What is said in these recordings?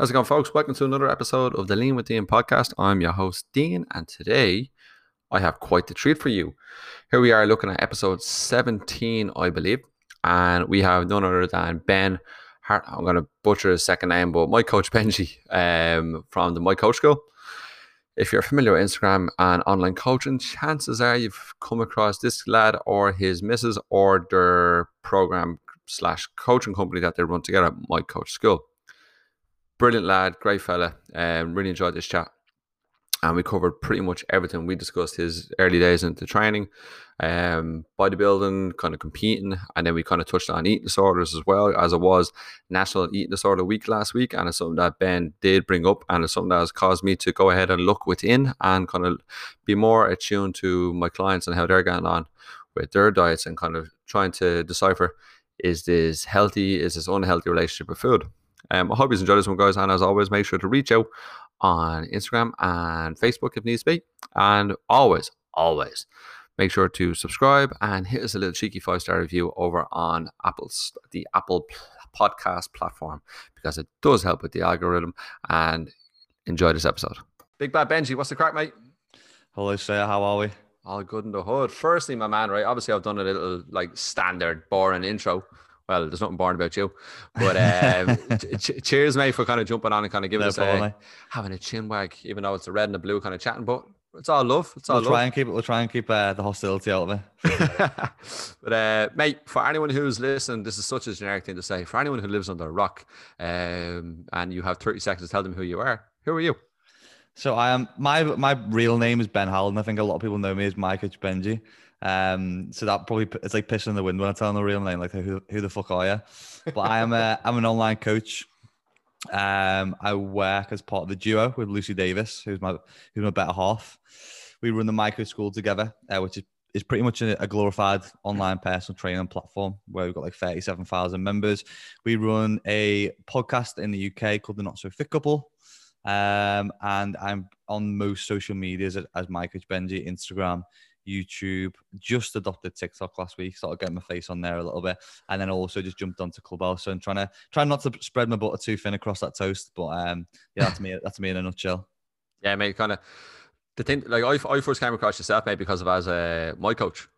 How's it going, folks? Welcome to another episode of the Lean with Dean podcast. I'm your host, Dean, and today I have quite the treat for you. Here we are looking at episode 17, I believe, and we have none other than Ben Hart. I'm going to butcher his second name, but my coach Benji um, from the My Coach School. If you're familiar with Instagram and online coaching, chances are you've come across this lad or his missus or their program slash coaching company that they run together My Coach School brilliant lad, great fella. Um, really enjoyed this chat. And we covered pretty much everything. We discussed his early days into training, um, bodybuilding, kind of competing, and then we kind of touched on eating disorders as well, as it was National Eating Disorder Week last week, and it's something that Ben did bring up, and it's something that has caused me to go ahead and look within and kind of be more attuned to my clients and how they're getting on with their diets and kind of trying to decipher is this healthy, is this unhealthy relationship with food. Um, I hope you enjoyed this one, guys. And as always, make sure to reach out on Instagram and Facebook if needs be. And always, always make sure to subscribe and hit us a little cheeky five star review over on Apple's the Apple podcast platform because it does help with the algorithm. And enjoy this episode. Big Bad Benji, what's the crack, mate? Hello, sir. How are we? All good in the hood. Firstly, my man, right? Obviously, I've done a little like standard boring intro well, there's nothing boring about you. But um, ch- cheers, mate, for kind of jumping on and kind of giving no us a, having a chin wag, even though it's a red and the blue kind of chatting. But it's all love. It's all we'll love. try and keep it. We'll try and keep uh, the hostility out of it. but uh, mate, for anyone who's listening, this is such a generic thing to say. For anyone who lives under a rock, um, and you have 30 seconds to tell them who you are. Who are you? So I am. My my real name is Ben Haldon. I think a lot of people know me as coach Benji. Um, so that probably it's like pissing in the wind when I tell them the real name, like who who the fuck are you? But I am a I'm an online coach. Um, I work as part of the duo with Lucy Davis, who's my who's my better half. We run the My Coach School together, uh, which is is pretty much a, glorified online personal training platform where we've got like 37,000 members. We run a podcast in the UK called the Not So Fit Couple. Um, and I'm on most social medias as, as my coach Benji, Instagram, YouTube, just adopted TikTok last week, started getting my face on there a little bit, and then also just jumped onto Clubhouse. I'm trying to try not to spread my butter too thin across that toast, but um, yeah, that's me. That's me in a nutshell. Yeah, mate. Kind of the thing, like I, I first came across yourself, mate, because of as a my coach.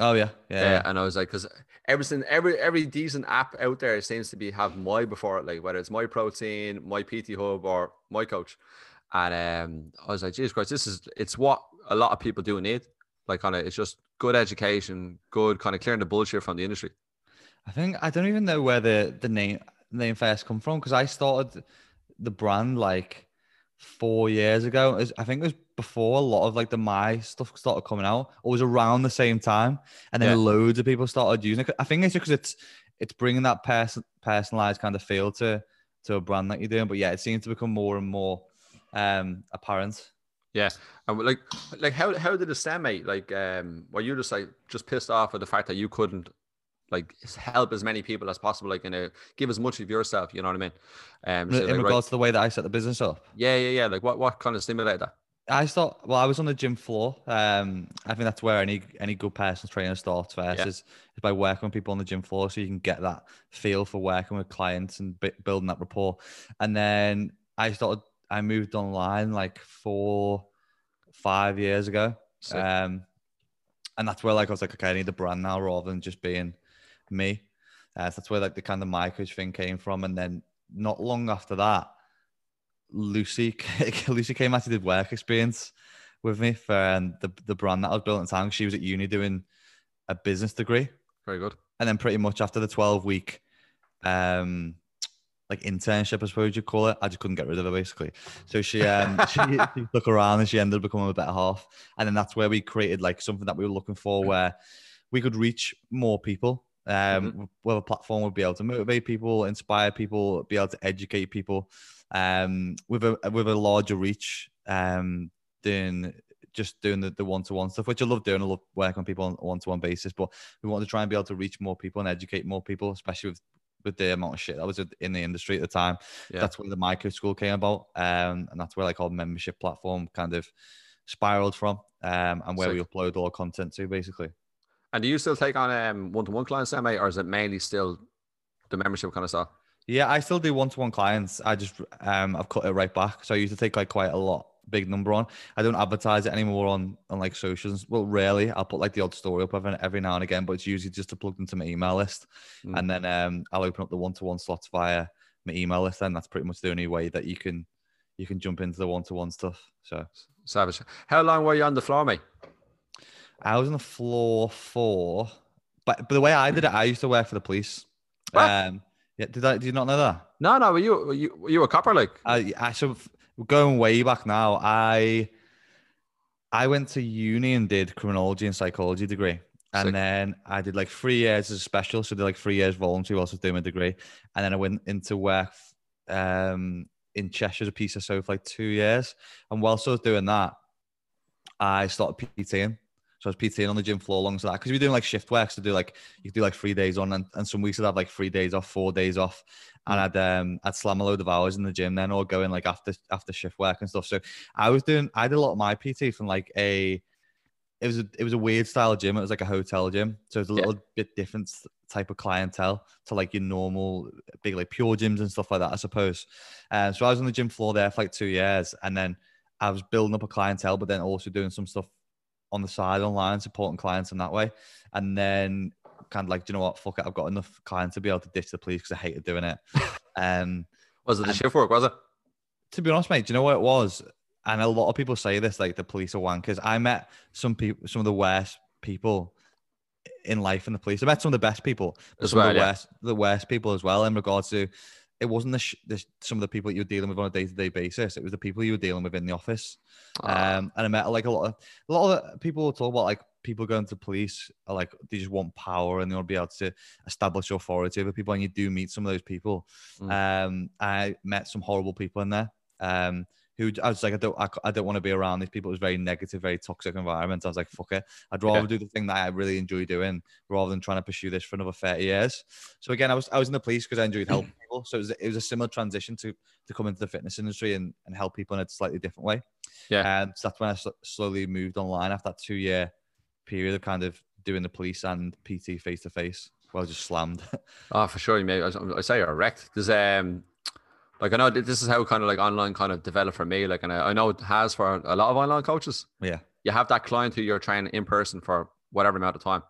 Oh yeah, yeah. yeah. And I was like, because everything, every every decent app out there seems to be have my before it, like whether it's my protein, my PT hub, or my coach. And um, I was like, Jesus Christ, this is it's what a lot of people do need. Like kind of it's just good education, good kind of clearing the bullshit from the industry. I think I don't even know where the the name name first come from because I started the brand like four years ago. I think it was before a lot of like the my stuff started coming out, It was around the same time, and then yeah. loads of people started using it. I think it's because it's it's bringing that person personalized kind of feel to to a brand that you're doing. But yeah, it seems to become more and more um apparent. Yeah, and like, like how how did it stem, mate? Like, um, were you just like just pissed off at the fact that you couldn't like help as many people as possible, like, you know, give as much of yourself. You know what I mean? Um, so, in like, regards right, to the way that I set the business up. Yeah, yeah, yeah. Like, what what kind of stimulated that? I thought, well, I was on the gym floor. Um, I think that's where any any good personal trainer starts first yeah. is, is by working with people on the gym floor, so you can get that feel for working with clients and b- building that rapport. And then I started, I moved online like four, five years ago. Um, and that's where like I was like, okay, I need a brand now rather than just being me. Uh, so that's where like the kind of my coach thing came from. And then not long after that, Lucy Lucy came out and did work experience with me for um, the the brand that I was building at time. She was at uni doing a business degree. Very good. And then pretty much after the 12 week um like internship, I suppose you'd call it. I just couldn't get rid of her basically. So she um she, she took around and she ended up becoming a better half. And then that's where we created like something that we were looking for where we could reach more people. Um mm-hmm. where a platform would be able to motivate people, inspire people, be able to educate people um, with a with a larger reach um, than just doing the, the one-to-one stuff, which I love doing. I love working on people on a one-to-one basis, but we want to try and be able to reach more people and educate more people, especially with with the amount of shit that was in the industry at the time. Yeah. That's where the My Coach School came about, um, and that's where like our membership platform kind of spiraled from, um, and where we upload all content to, basically. And do you still take on um, one-to-one clients, mate, or is it mainly still the membership kind of stuff? Yeah, I still do one-to-one clients. I just um I've cut it right back. So I used to take like quite a lot big number on. I don't advertise it anymore on on like socials. Well, rarely. I'll put like the odd story up every, every now and again, but it's usually just to plug into my email list, Mm. and then um I'll open up the one-to-one slots via my email list. And that's pretty much the only way that you can you can jump into the one-to-one stuff. So Savage. How long were you on the floor, mate? I was on the floor for, but but the way I did it, I used to work for the police. What? Um, yeah, did I? Did you not know that? No, no. Were you were you, were you a copper like? I I should going way back now. I I went to uni and did criminology and psychology degree. And Sick. then I did like three years as a special, so I did like three years voluntary whilst I was doing my degree. And then I went into work um, in Cheshire as a PCSO for like two years. And whilst I was doing that, I started PTing. So I was PTing on the gym floor alongside that because we were doing like shift work. So do like you could do like three days on, and, and some weeks I'd have like three days off, four days off, and I'd um I'd slam a load of hours in the gym then, or going like after after shift work and stuff. So I was doing I did a lot of my PT from like a it was a it was a weird style gym. It was like a hotel gym, so it was a Yeah. little bit different type of clientele to like your normal big like pure gyms and stuff like that, I suppose. Um, so I was on the gym floor there for like two years, and then I was building up a clientele, but then also doing some stuff on the side online, supporting clients in that way. And then kind of like, do you know what? Fuck it, I've got enough clients to be able to ditch the police because I hated doing it. um, Was it the shift work? Was it? to be honest, mate, do you know what it was? And a lot of people say this, like the police are wankers. I met some people, some of the worst people in life in the police. I met some of the best people, but some of the yeah. worst, the worst people as well. In regards to, it wasn't the, sh- the some of the people that you were dealing with on a day to day basis. It was the people you were dealing with in the office. Ah, Um, and I met like a lot of a lot of people talk about like people going to police are like they just want power and they want to be able to establish authority over people. And you do meet some of those people. Um, I met some horrible people in there. Um, who I was like, I don't, I, I don't want to be around these people. It was very negative, very toxic environment. I was like, fuck it. I'd rather Yeah. do the thing that I really enjoy doing rather than trying to pursue this for another 30 years. So again, I was, I was in the police because I enjoyed helping people. So it was, it was a similar transition to, to come into the fitness industry and, and help people in a slightly different way. Yeah. And so that's when I sl- slowly moved online after that two year period of kind of doing the police and PT face to face. Well, just slammed. Oh, for sure, mate. I, I say you're wrecked. There's um, like I know this is how kind of like online kind of developed for me. Like, and I, I know it has for a lot of online coaches. yeah. You have that client who you're training in person for whatever amount of time,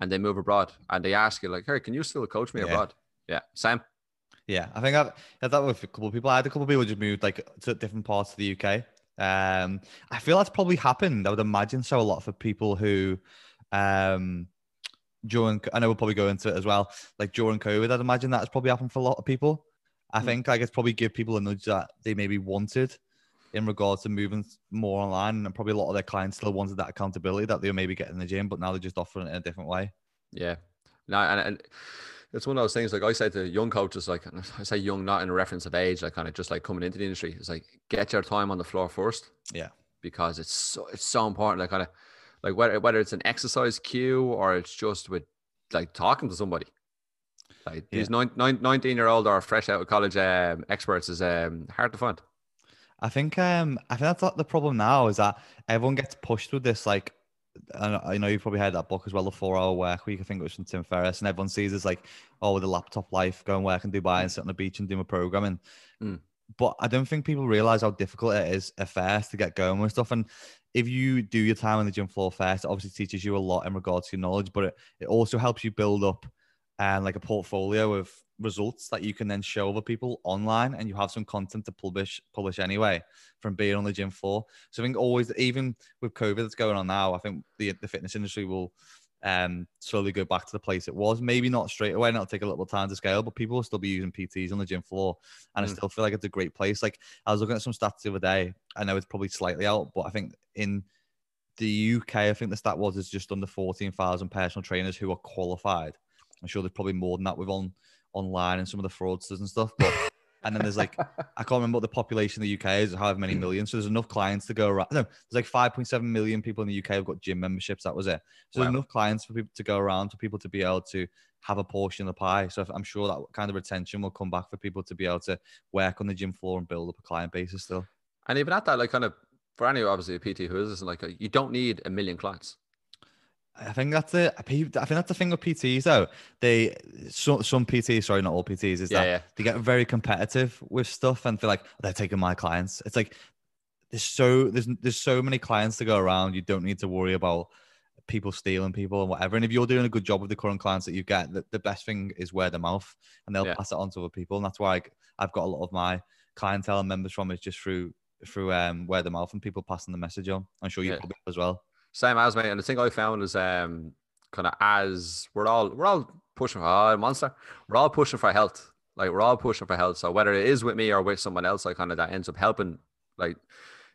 and they move abroad, and they ask you like, "Hey, can you still coach me Yeah. abroad?" Yeah, Sam. Yeah, I think I've had that with a couple of people. I had a couple of people just moved like to different parts of the UK. Um, I feel that's probably happened. I would imagine so a lot for people who, um, during I know we'll probably go into it as well. Like during COVID, I'd imagine that's probably happened for a lot of people. I Mm. think like it's probably give people a nudge that they maybe wanted in regards to moving more online, and probably a lot of their clients still wanted that accountability that they were maybe getting in the gym, but now they're just offering it in a different way. Yeah. No, and, and it's one of those things. Like I say to young coaches, like and I say young, not in a reference of age, like kind of just like coming into the industry. It's like get your time on the floor first. Yeah. Because it's so it's so important. Like kind of like whether whether it's an exercise cue or it's just with like talking to somebody. Like these nine, nine, 19 year old or fresh out of college um, experts is um, hard to find. I think um I think that's not the problem now is that everyone gets pushed with this like I know you've probably heard that book as well, the four hour work week. I think it was from Tim Ferriss, and everyone sees it's like, oh, the laptop life, go and work in Dubai and sit on the beach and do my programming. Mm. But I don't think people realize how difficult it is at first to get going with stuff. And if you do your time on the gym floor first, it obviously teaches you a lot in regards to your knowledge, but it, it also helps you build up and like a portfolio of results that you can then show other people online and you have some content to publish publish anyway from being on the gym floor. So I think always even with COVID that's going on now, I think the the fitness industry will um slowly go back to the place it was. Maybe not straight away, and it'll take a little bit of time to scale, but people will still be using PTs on the gym floor. And I Mm. still feel like it's a great place. Like I was looking at some stats the other day. I know it's probably slightly out, but I think in the UK, I think the stat was is just under 14,000 personal trainers who are qualified. I'm sure there's probably more than that with on online and some of the fraudsters and stuff. But and then there's like I can't remember what the population of the UK is, however many million. So there's enough clients to go around. No, there's like 5.7 million people in the UK who've got gym memberships. That was it. So Wow. there's enough clients for people to go around for people to be able to have a portion of the pie. So I'm sure that kind of retention will come back for people to be able to work on the gym floor and build up a client base still. And even at that, like kind of for any obviously a PT who is this, like you don't need a million clients. I think that's it. I think that's the thing with PTs though. They some some PTs, sorry, not all PTs, is Yeah, that yeah. they get very competitive with stuff and feel like they're taking my clients. It's like there's so there's there's so many clients to go around. You don't need to worry about people stealing people and whatever. And if you're doing a good job with the current clients that you get, the, the best thing is word of mouth, and they'll Yeah. pass it on to other people. And that's why I, I've got a lot of my clientele and members from is just through through um word of mouth and people passing the message on. I'm sure you Yeah. probably as well. Same as me. And the thing I found is um kind of as we're all we're all pushing for oh, monster. We're all pushing for health. Like we're all pushing for health. So whether it is with me or with someone else, like kind of that ends up helping like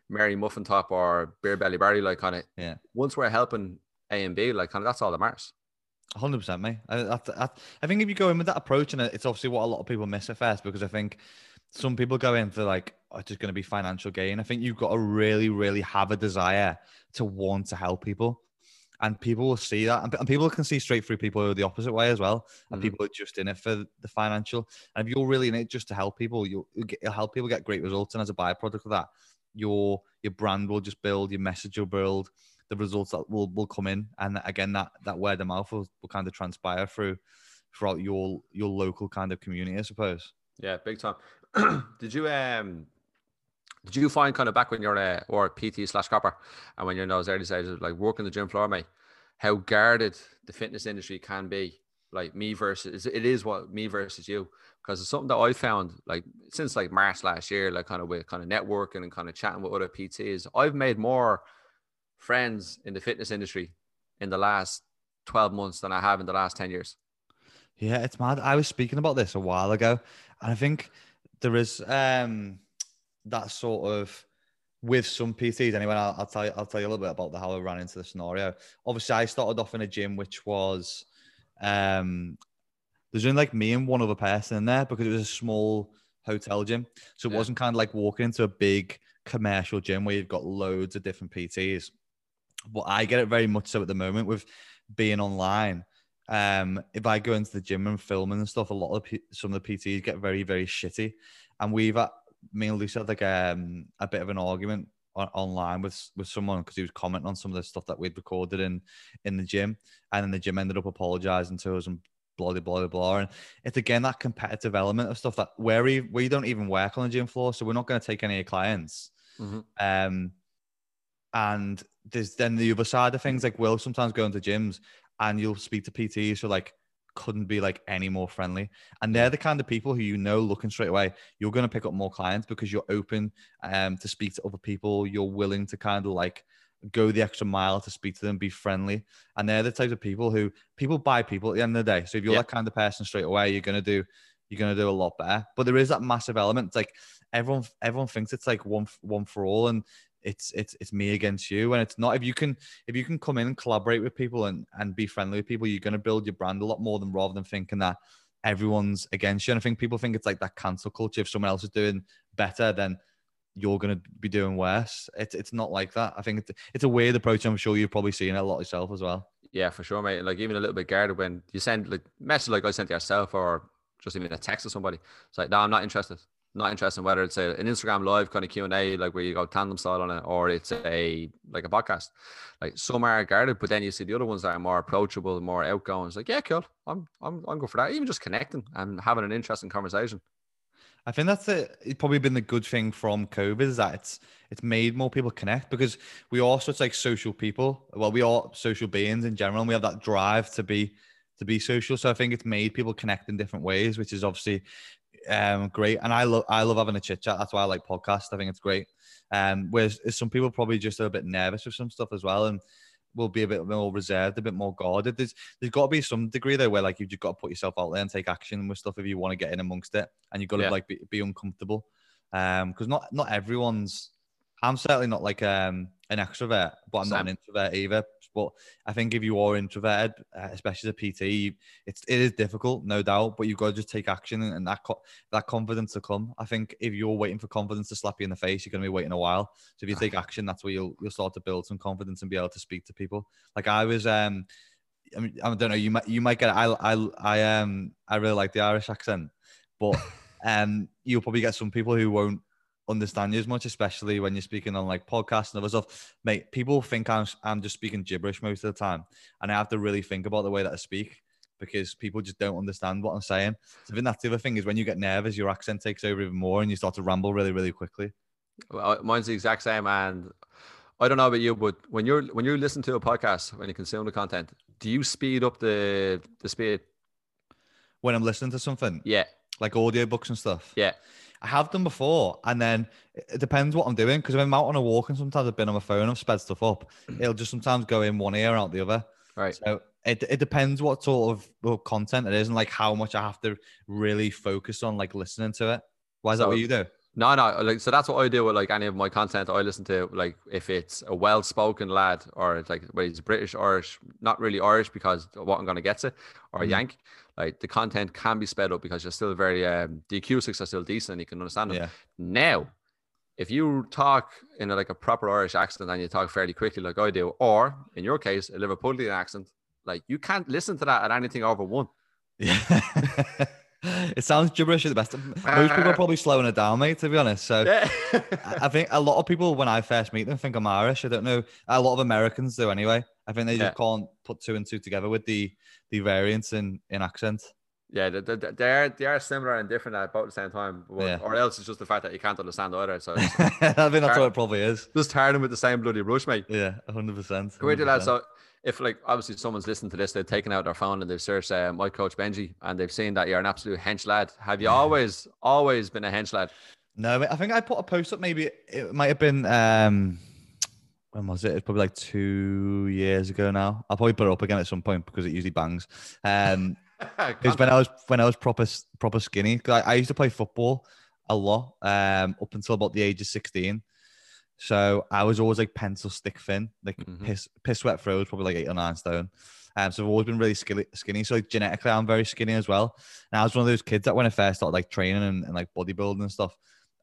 Mary Muffin Top or Beer Belly Barry, like kind of Yeah. once we're helping A and B, like kind of that's all that matters. hundred percent, mate. I, I, I, I think if you go in with that approach, and it's obviously what a lot of people miss at first, because I think some people go in for like, oh, it's just going to be financial gain. I think you've got to really, really have a desire to want to help people, and people will see that, and, and people can see straight through people who are the opposite way as well, and Mhm. people are just in it for the financial. And if you're really in it just to help people, you'll, you'll, get, you'll help people get great results, and as a byproduct of that, your your brand will just build, your message will build, the results that will, will come in and again that that word of mouth will, will kind of transpire through throughout your your local kind of community i suppose Yeah, big time. did you um did you find kind of back when you're uh, or PT slash copper and when you're in those early stages of like working the gym floor, mate, how guarded the fitness industry can be? Like me versus it is what me versus you. Because it's something that I found like since like March last year, like kind of with kind of networking and kind of chatting with other PTs, I've made more friends in the fitness industry in the last 12 months than I have in the last 10 years. yeah it's mad i was speaking about this a while ago and i think there is um that sort of with some PTs anyway. I'll, I'll tell you. I'll tell you a little bit about the, how I ran into the scenario. Obviously, I started off in a gym which was, um, there's only like me and one other person in there because it was a small hotel gym, so it Yeah. wasn't kind of like walking into a big commercial gym where you've got loads of different PTs. But I get it very much so at the moment with being online. Um, if I go into the gym and filming and stuff, a lot of P- some of the PTs get very, very shitty. And we've had, me and Lucy had like um, a bit of an argument on, online with with someone because he was commenting on some of the stuff that we'd recorded in in the gym, and then the gym ended up apologizing to us and blah blah blah blah. And it's again that competitive element of stuff that where we we don't even work on the gym floor, so we're not going to take any clients. Mhm. Um, and there's then the other side of things like we'll sometimes go into gyms and you'll speak to PTs who like couldn't be like any more friendly. And they're the kind of people who you know looking straight away, you're gonna pick up more clients because you're open um to speak to other people. You're willing to kind of like go the extra mile to speak to them, be friendly. And they're the types of people who people buy people at the end of the day. So if you're Yeah. that kind of person straight away, you're gonna do you're gonna do a lot better. But there is that massive element. It's like everyone everyone thinks it's like one one for all and it's it's it's me against you and it's not if you can if you can come in and collaborate with people and and be friendly with people you're going to build your brand a lot more than rather than thinking that everyone's against you and i think people think it's like that cancel culture if someone else is doing better then you're going to be doing worse it's it's not like that i think it's, it's a weird approach i'm sure you've probably seen it a lot yourself as well Yeah, for sure, mate. Like even a little bit guarded when you send like message like oh, I sent to yourself or just even a text to somebody. It's like, no, I'm not interested. Not interested. in Whether it's a, an Instagram live kind of Q and A, like where you go tandem style on it, or it's a like a podcast. Like some are guarded, but then you see the other ones that are more approachable, more outgoing. It's like, yeah, cool. I'm I'm I'm good for that. Even just connecting and having an interesting conversation. I think that's the, it's probably been the good thing from COVID is that it's it's made more people connect because we are such like social people. Well, we are social beings in general, and we have that drive to be to be social. So I think it's made people connect in different ways, which is obviously um great. And I love I love having a chit chat. That's why I like podcasts. I think it's great. Um, whereas some people probably just are a bit nervous with some stuff as well, and will be a bit more reserved, a bit more guarded. There's there's got to be some degree there where like you've just got to put yourself out there and take action with stuff if you want to get in amongst it, and you've got to Yeah. like be, be uncomfortable. Um, because not not everyone's. I'm certainly not like um an extrovert, but I'm not an introvert either. But I think if you are introverted, uh, especially as a PT, it's it is difficult, no doubt. But you've got to just take action, and, that co- that confidence to come. I think if you're waiting for confidence to slap you in the face, you're going to be waiting a while. So if you take action, that's where you'll you'll start to build some confidence and be able to speak to people. Like I was, um, I mean, I don't know, you might you might get. It. I I I um I really like the Irish accent, but um you'll probably get some people who won't understand you as much, especially when you're speaking on like podcasts and other stuff. Mate, people think I'm I'm just speaking gibberish most of the time, and I have to really think about the way that I speak because people just don't understand what I'm saying. So I think that's the other thing is when you get nervous, your accent takes over even more, and you start to ramble really, really quickly. Well, uh, mine's the exact same, and I don't know about you, but when you're when you listen to a podcast, when you consume the content, do you speed up the the speed? When I'm listening to something, Yeah, like audiobooks and stuff. yeah, I have done before, and then it depends what I'm doing because if I'm out on a walk and sometimes I've been on my phone, I've sped stuff up. It'll just sometimes go in one ear out the other. right. So it, it depends what sort of well, content it is and like how much I have to really focus on like listening to it. Why is that what you do? No, no, like so that's what I do with like any of my content. I listen to like if it's a well-spoken lad or it's like whether he's British, Irish, not really Irish because what I'm gonna get to, or Mhm. Yank. Like the content can be sped up because you're still very um, the acoustics are still decent and you can understand them. Yeah. Now, if you talk in a, like a proper Irish accent and you talk fairly quickly like I do, or in your case a Liverpoolian accent, like you can't listen to that at anything over one. Yeah. it sounds gibberish at the best. Uh, Most people are probably slowing it down, mate, to be honest. So Yeah. I think a lot of people, when I first meet them, think I'm Irish. I don't know. A lot of Americans do anyway. I think they Yeah. just can't put two and two together with the the variance in in accent. Yeah, they, they, they are they are similar and different at about the same time, but, Yeah. or else it's just the fact that you can't understand either. So I think that's what it probably is. just tar them with the same bloody brush, mate. Yeah, hundred percent. Come here, do that. So if like obviously someone's listening to this, they've taken out their phone and they've searched uh, my coach Benji and they've seen that you're an absolute hench lad. Have you always always been a hench lad? No, I think I put a post up. Maybe it might have been um, when was it? It's probably like two years ago now. I'll probably put it up again at some point because it usually bangs. Um, was when I was when I was proper proper skinny, I, I used to play football a lot um, up until about the age of sixteen. So I was always like pencil stick thin, like Mhm. piss piss wet throws, probably like eight or nine stone. Um, so I've always been really skinny. skinny. So like, genetically, I'm very skinny as well. And I was one of those kids that when I first started like training and, and like bodybuilding and stuff,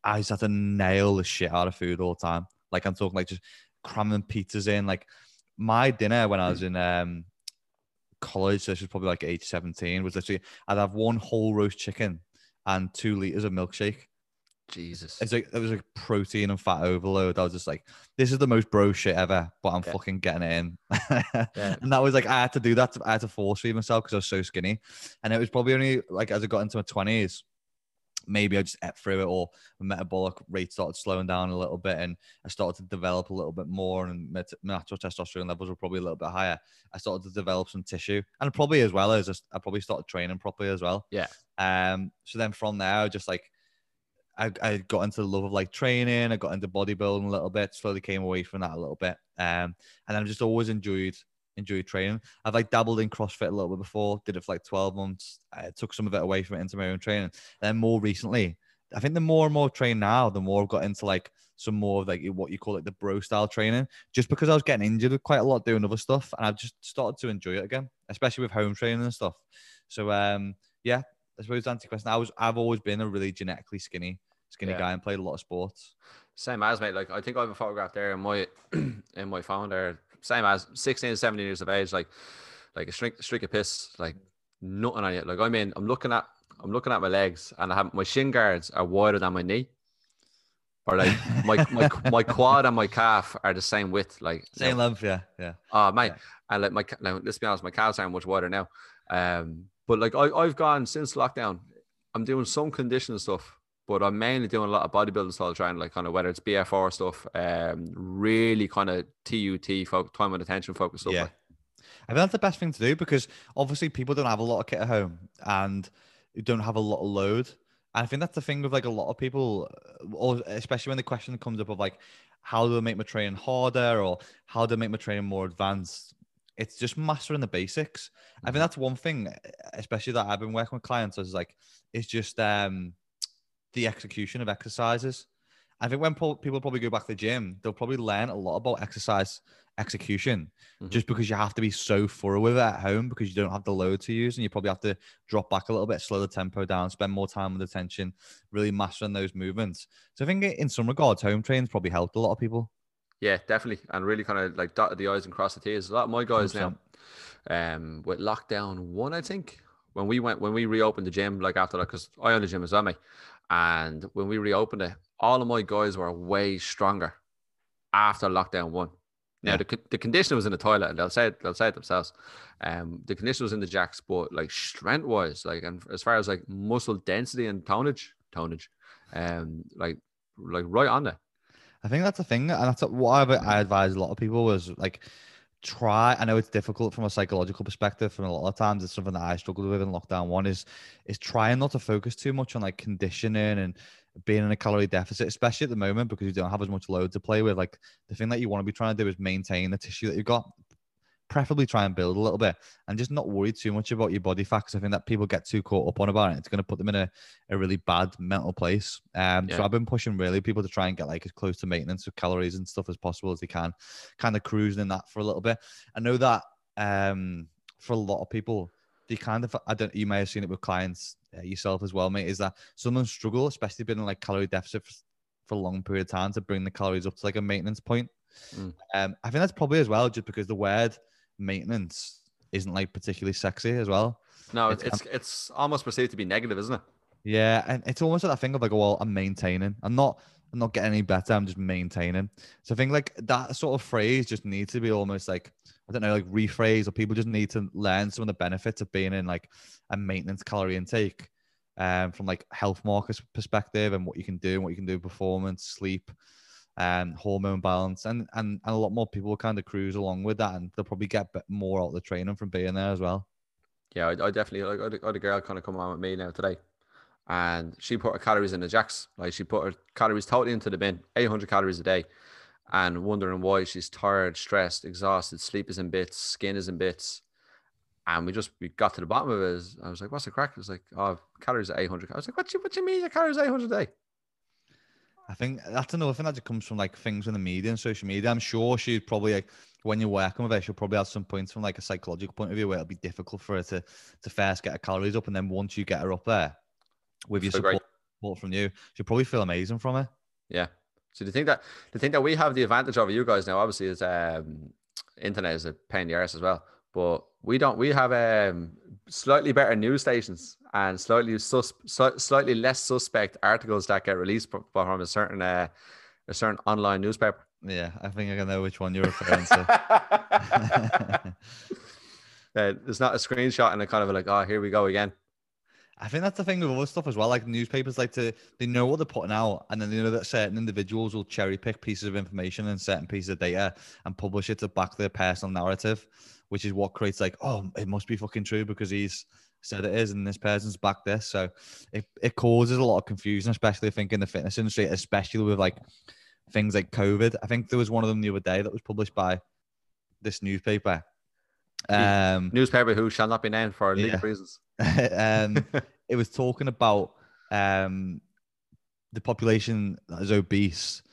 I used to have to nail the shit out of food all the time. Like I'm talking like just cramming pizzas in. Like my dinner when I was in um college, so this was probably like age 17, was literally I'd have one whole roast chicken and two liters of milkshake. Jesus. It's like it was like protein and fat overload. I was just like, this is the most bro shit ever, but I'm Yeah. fucking getting it in. Yeah. And that was like I had to do that. I had to force feed myself because I was so skinny. And it was probably only like as I got into my twenties, maybe I just ate through it or my metabolic rate started slowing down a little bit and I started to develop a little bit more and my t- my natural testosterone levels were probably a little bit higher. I started to develop some tissue and probably as well as I probably started training properly as well. Yeah. Um. So then from there, I just like I, I got into the love of like training. I got into bodybuilding a little bit. Slowly came away from that a little bit. Um, and I've just always enjoyed enjoyed training. I've like dabbled in CrossFit a little bit before. Did it for like twelve months. I took some of it away from it into my own training. Then more recently, I think the more and more I train now, the more I've got into like some more of like what you call like the bro style training. Just because I was getting injured quite a lot doing other stuff, and I've just started to enjoy it again, especially with home training and stuff. So um, yeah, I suppose to answer question, I was I've always been a really genetically skinny skinny Yeah. guy and played a lot of sports. Same as mate. Like I think I have a photograph there in my in my phone there. Same as 16, to 17 years of age, like like a streak, streak of piss, like nothing on it. Like I mean, I'm looking at I'm looking at my legs and I have my shin guards are wider than my knee. Or like my my my quad and my calf are the same width. Like you know, Same length, yeah, yeah. Oh mate, Yeah. and like my now, let's be honest, my calves are much wider now. Um, but like I, I've gone since lockdown. I'm doing some conditioning stuff, but I'm mainly doing a lot of bodybuilding style training, like kind of whether it's BFR stuff, um, really kind of TUT, fo- time under tension focus stuff. Yeah. like- I think that's the best thing to do because obviously people don't have a lot of kit at home and don't have a lot of load. And I think that's the thing with like a lot of people, uh, or especially when the question comes up of like, how do I make my training harder or how do I make my training more advanced? It's just mastering the basics. I think that's one thing, especially that I've been working with clients is like, it's just um, the execution of exercises. I think when po- people probably go back to the gym, they'll probably learn a lot about exercise execution Mhm. just because you have to be so thorough with it at home because you don't have the load to use and you probably have to drop back a little bit, slow the tempo down, spend more time with attention, really mastering those movements. So I think in some regards, home training's probably helped a lot of people. Yeah, definitely, and really kind of like dotted the i's and crossed the t's. A lot of my guys now, um, with lockdown one, I think when we went when we reopened the gym, like after that, because I own the gym as well, mate, And when we reopened it, all of my guys were way stronger after lockdown one. Now Yeah. the, the condition was in the toilet, and they'll say it, they'll say it themselves. Um, the condition was in the jacks, but like strength wise, like and as far as like muscle density and tonnage, tonnage, um, like like right on there. I think that's the thing, and that's what I, I advise a lot of people was like try. I know it's difficult from a psychological perspective, from a lot of times it's something that I struggled with in lockdown. One is is trying not to focus too much on like conditioning and being in a calorie deficit, especially at the moment because you don't have as much load to play with. Like the thing that you want to be trying to do is maintain the tissue that you've got. Preferably try and build a little bit and just not worry too much about your body fat. 'cause I think that people get too caught up on about it. It's going to put them in a, a really bad mental place. Um, So I've been pushing really people to try and get like as close to maintenance of calories and stuff as possible as they can, kind of cruising in that for a little bit. I know that um, for a lot of people, they kind of, I don't, you may have seen it with clients uh, yourself as well, mate, is that some of them struggle, especially being in like calorie deficit for, for a long period of time to bring the calories up to like a maintenance point. Mm. Um, I think that's probably as well, just because the word maintenance isn't like particularly sexy as well. No, It's- it's it's, almost perceived to be negative, isn't it? Yeah, and it's almost like that thing of like, well, I'm maintaining. I'm not. I'm not getting any better. I'm just maintaining. So I think like that sort of phrase just needs to be almost like I don't know, like rephrase, or people just need to learn some of the benefits of being in like a maintenance calorie intake, um, from like health markers perspective and what you can do and what you can do performance, sleep, um, hormone balance, and and and a lot more people will kind of cruise along with that, and they'll probably get more out of the training from being there as well. Yeah, I, I definitely like I had a- girl kind of come on with me now today, and she put her calories in the jacks. Like she put her calories totally into the bin, 800 calories a day, and wondering why she's tired, stressed, exhausted, sleep is in bits, skin is in bits. And we just we got to the bottom of it. I was like, "What's the crack?" It was like, "Oh, calories at 800." I was like, "What you what you mean your calories at 800 a day?" I think that's another thing that just comes from like things in the media and social media. I'm sure she'd probably like when you're working with her, she'll probably have some points from like a psychological point of view where it'll be difficult for her to to first get her calories up, and then once you get her up there with your support, support from you, she'll probably feel amazing from it. Yeah. So the thing that the thing that we have the advantage over you guys now, obviously, is um, internet is a pain in the arse as well. But we don't. We have um, slightly better news stations and slightly sus- sli- slightly less suspect articles that get released fro- from a certain uh, a certain online newspaper. Yeah, I think I can know which one you're referring to. Uh, it's not a screenshot and a kind of like, oh, here we go again. I think that's the thing with other stuff as well. Like newspapers like to they know what they're putting out, and then they know that certain individuals will cherry pick pieces of information and certain pieces of data and publish it to back their personal narrative, which is what creates like, oh, it must be fucking true because he's said it is, and this person's backed this. So it, it causes a lot of confusion, especially I think in the fitness industry, especially with like things like COVID. I think there was one of them the other day that was published by this newspaper. Um, Newspaper who shall not be named for legal Yeah. reasons. um, it was talking about um, the population that is obese,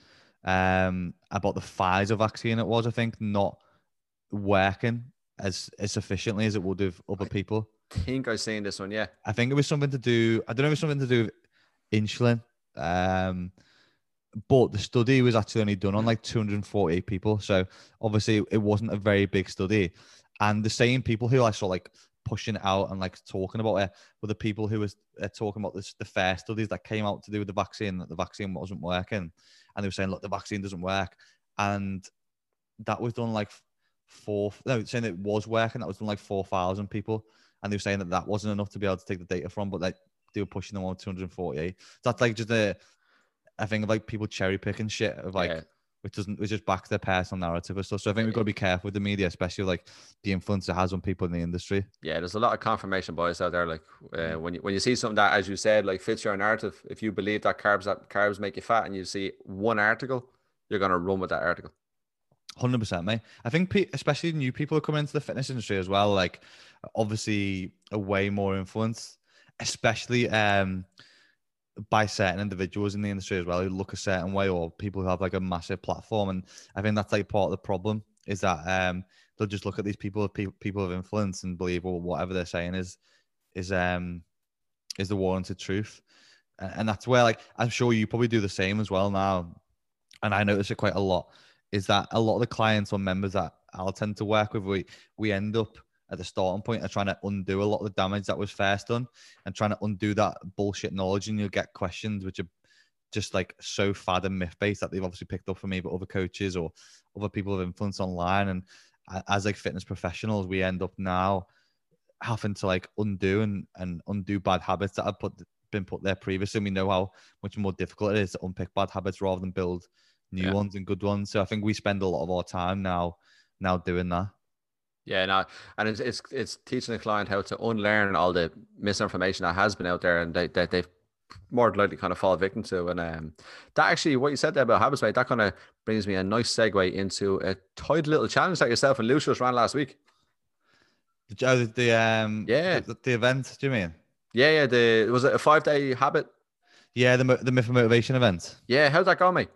um, about the Pfizer vaccine. It was, I think, not working as as efficiently as it would have other people. Think I've seen this one. Yeah. I think it was something to do. I don't know. It was something to do with insulin. Um, but the study was actually only done on like 248 people. So obviously it wasn't a very big study. And the same people who I saw like pushing it out and like talking about it were the people who was uh, talking about this the fair studies that came out to do with the vaccine that the vaccine wasn't working, and they were saying look the vaccine doesn't work, and that was done like four. No, saying it was working. That was done like four thousand people, and they were saying that that wasn't enough to be able to take the data from, but like they were pushing them on 248. So that's like just a a thing of like people cherry picking shit of like Yeah. which doesn't which just backs their personal narrative and stuff. So I think we've got to be careful with the media, especially like the influence it has on people in the industry. yeah, there's a lot of confirmation bias out there. Like uh, when you when you see something that, as you said, like fits your narrative. If you believe that carbs that carbs make you fat, and you see one article, you're gonna run with that article. Hundred percent, mate. I think, pe- especially new people who come into the fitness industry as well, like obviously a way more influence, especially um by certain individuals in the industry as well who look a certain way, or people who have like a massive platform. And I think that's like part of the problem is that um they'll just look at these people, pe- people of influence, and believe well whatever they're saying is is um is the warranted truth. And that's where like I'm sure you probably do the same as well now. And I notice it quite a lot is that a lot of the clients or members that I'll tend to work with, we we end up at the starting point and trying to undo a lot of the damage that was first done and trying to undo that bullshit knowledge. And you'll get questions which are just like so fad and myth based that they've obviously picked up from me, but other coaches or other people of influence online. And as like fitness professionals, we end up now having to like undo and, and undo bad habits that have put been put there previously. And we know how much more difficult it is to unpick bad habits rather than build new yeah. ones and good ones. So I think we spend a lot of our time now now doing that. Yeah, no, and it's, it's it's teaching the client how to unlearn all the misinformation that has been out there, and they, that they've more than likely kind of fall victim to. And um, that actually, what you said there about habits, mate, that kind of brings me a nice segue into a tight little challenge that yourself and Lucy's ran last week. The, oh, the um, yeah, the, the, event. Do you mean? Yeah, yeah. The was it a five day habit? Yeah, the the myth of motivation event. Yeah, how'd that go, mate?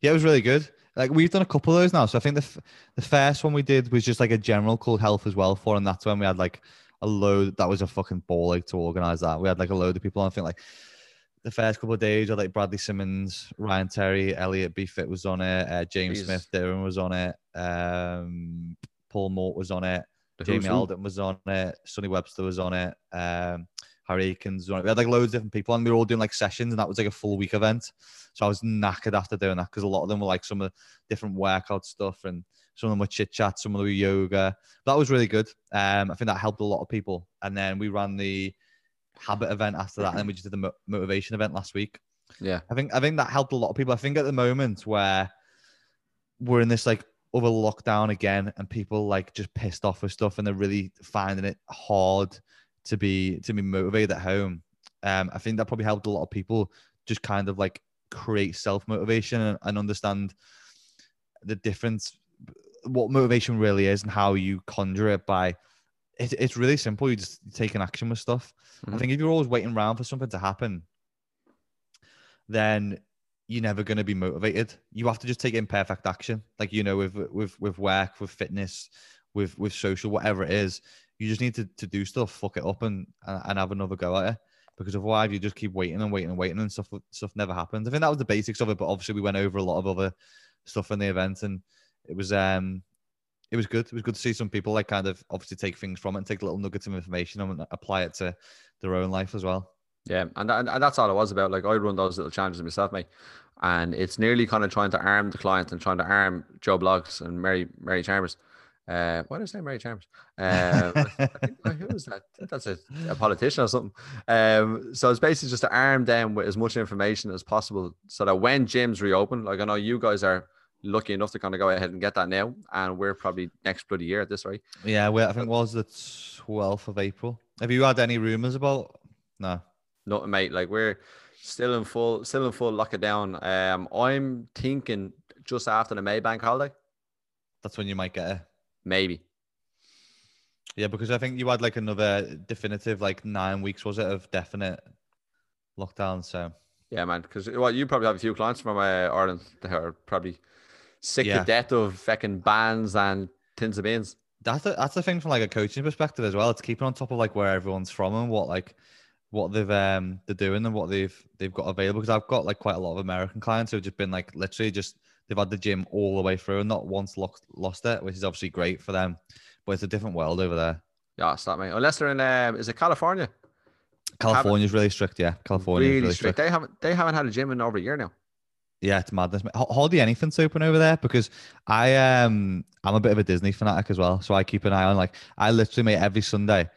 Yeah, it was really good. Like we've done a couple of those now. So I think the the first one we did was just like a general called health as well for, and that's when we had like a load. That was a fucking ball like to organize that. We had like a load of people. On. I think like the first couple of days, had like Bradley Simmons, Ryan Terry, Elliot B-Fit was on it, uh, James Jeez. Smith, Darren was on it, um, Paul Mort was on it, the Jamie Alderton was on it, Sonny Webster was on it, um, Harry Akins was on it. We had like loads of different people, and we were all doing like sessions, and that was like a full week event. So I was knackered after doing that because a lot of them were like some of the different workout stuff, and some of them were chit chat, some of them were yoga. That was really good. Um, I think that helped a lot of people. And then we ran the habit event after that, and then we just did the motivation event last week. Yeah, I think I think that helped a lot of people. I think at the moment where we're in this like over lockdown again, and people like just pissed off with stuff, and they're really finding it hard to be to be motivated at home. Um, I think that probably helped a lot of people just kind of like create self motivation and, and understand the difference, what motivation really is, and how you conjure it by it, it's really simple. You just take an action with stuff. Mm-hmm. I think if you're always waiting around for something to happen, then you're never going to be motivated. You have to just take imperfect action, like you know, with with with work, with fitness, with with social, whatever it is. You just need to, to do stuff, fuck it up, and and have another go at it. Because otherwise, you just keep waiting and waiting and waiting, and stuff stuff never happens. I think that was the basics of it, but obviously, we went over a lot of other stuff in the event, and it was um it was good. It was good to see some people like kind of obviously take things from it and take little nuggets of information and apply it to their own life as well. Yeah, and, that, and that's all it was about. Like I run those little challenges myself, mate, and it's nearly kind of trying to arm the client and trying to arm Joe Bloggs and Mary Mary Chambers. Uh, what is name? Mary Chambers. Um, who is that? That's a, a, politician or something. Um, so it's basically just to arm them with as much information as possible, so that when gyms reopen, like I know you guys are lucky enough to kind of go ahead and get that now. And we're probably next bloody year at this rate. Yeah, well, I think it was the 12th of April. Have you had any rumors about? No. Nothing, mate. Like we're still in full, still in full lockdown. Um, I'm thinking just after the Maybank holiday. That's when you might get it. Maybe. Yeah, because I think you had like another definitive, like nine weeks, was it, of definite lockdown. So. Yeah, man. Because well, you probably have a few clients from uh, Ireland that are probably sick yeah. to death of fucking bands and tins of beans. That's a, that's the thing from like a coaching perspective as well. It's keeping on top of like where everyone's from and what like what they've um they're doing and what they've they've got available. Because I've got like quite a lot of American clients who've just been like literally just they've had the gym all the way through and not once lost lost it, which is obviously great for them. But it's a different world over there. Yeah, it's that mate. Unless they're in um, is it California? California's really strict, yeah. California really, really strict. strict. They haven't they haven't had a gym in over a year now. Yeah, it's madness. Hardly anything's open over there because I um I'm a bit of a Disney fanatic as well. So I keep an eye on like I literally mate every Sunday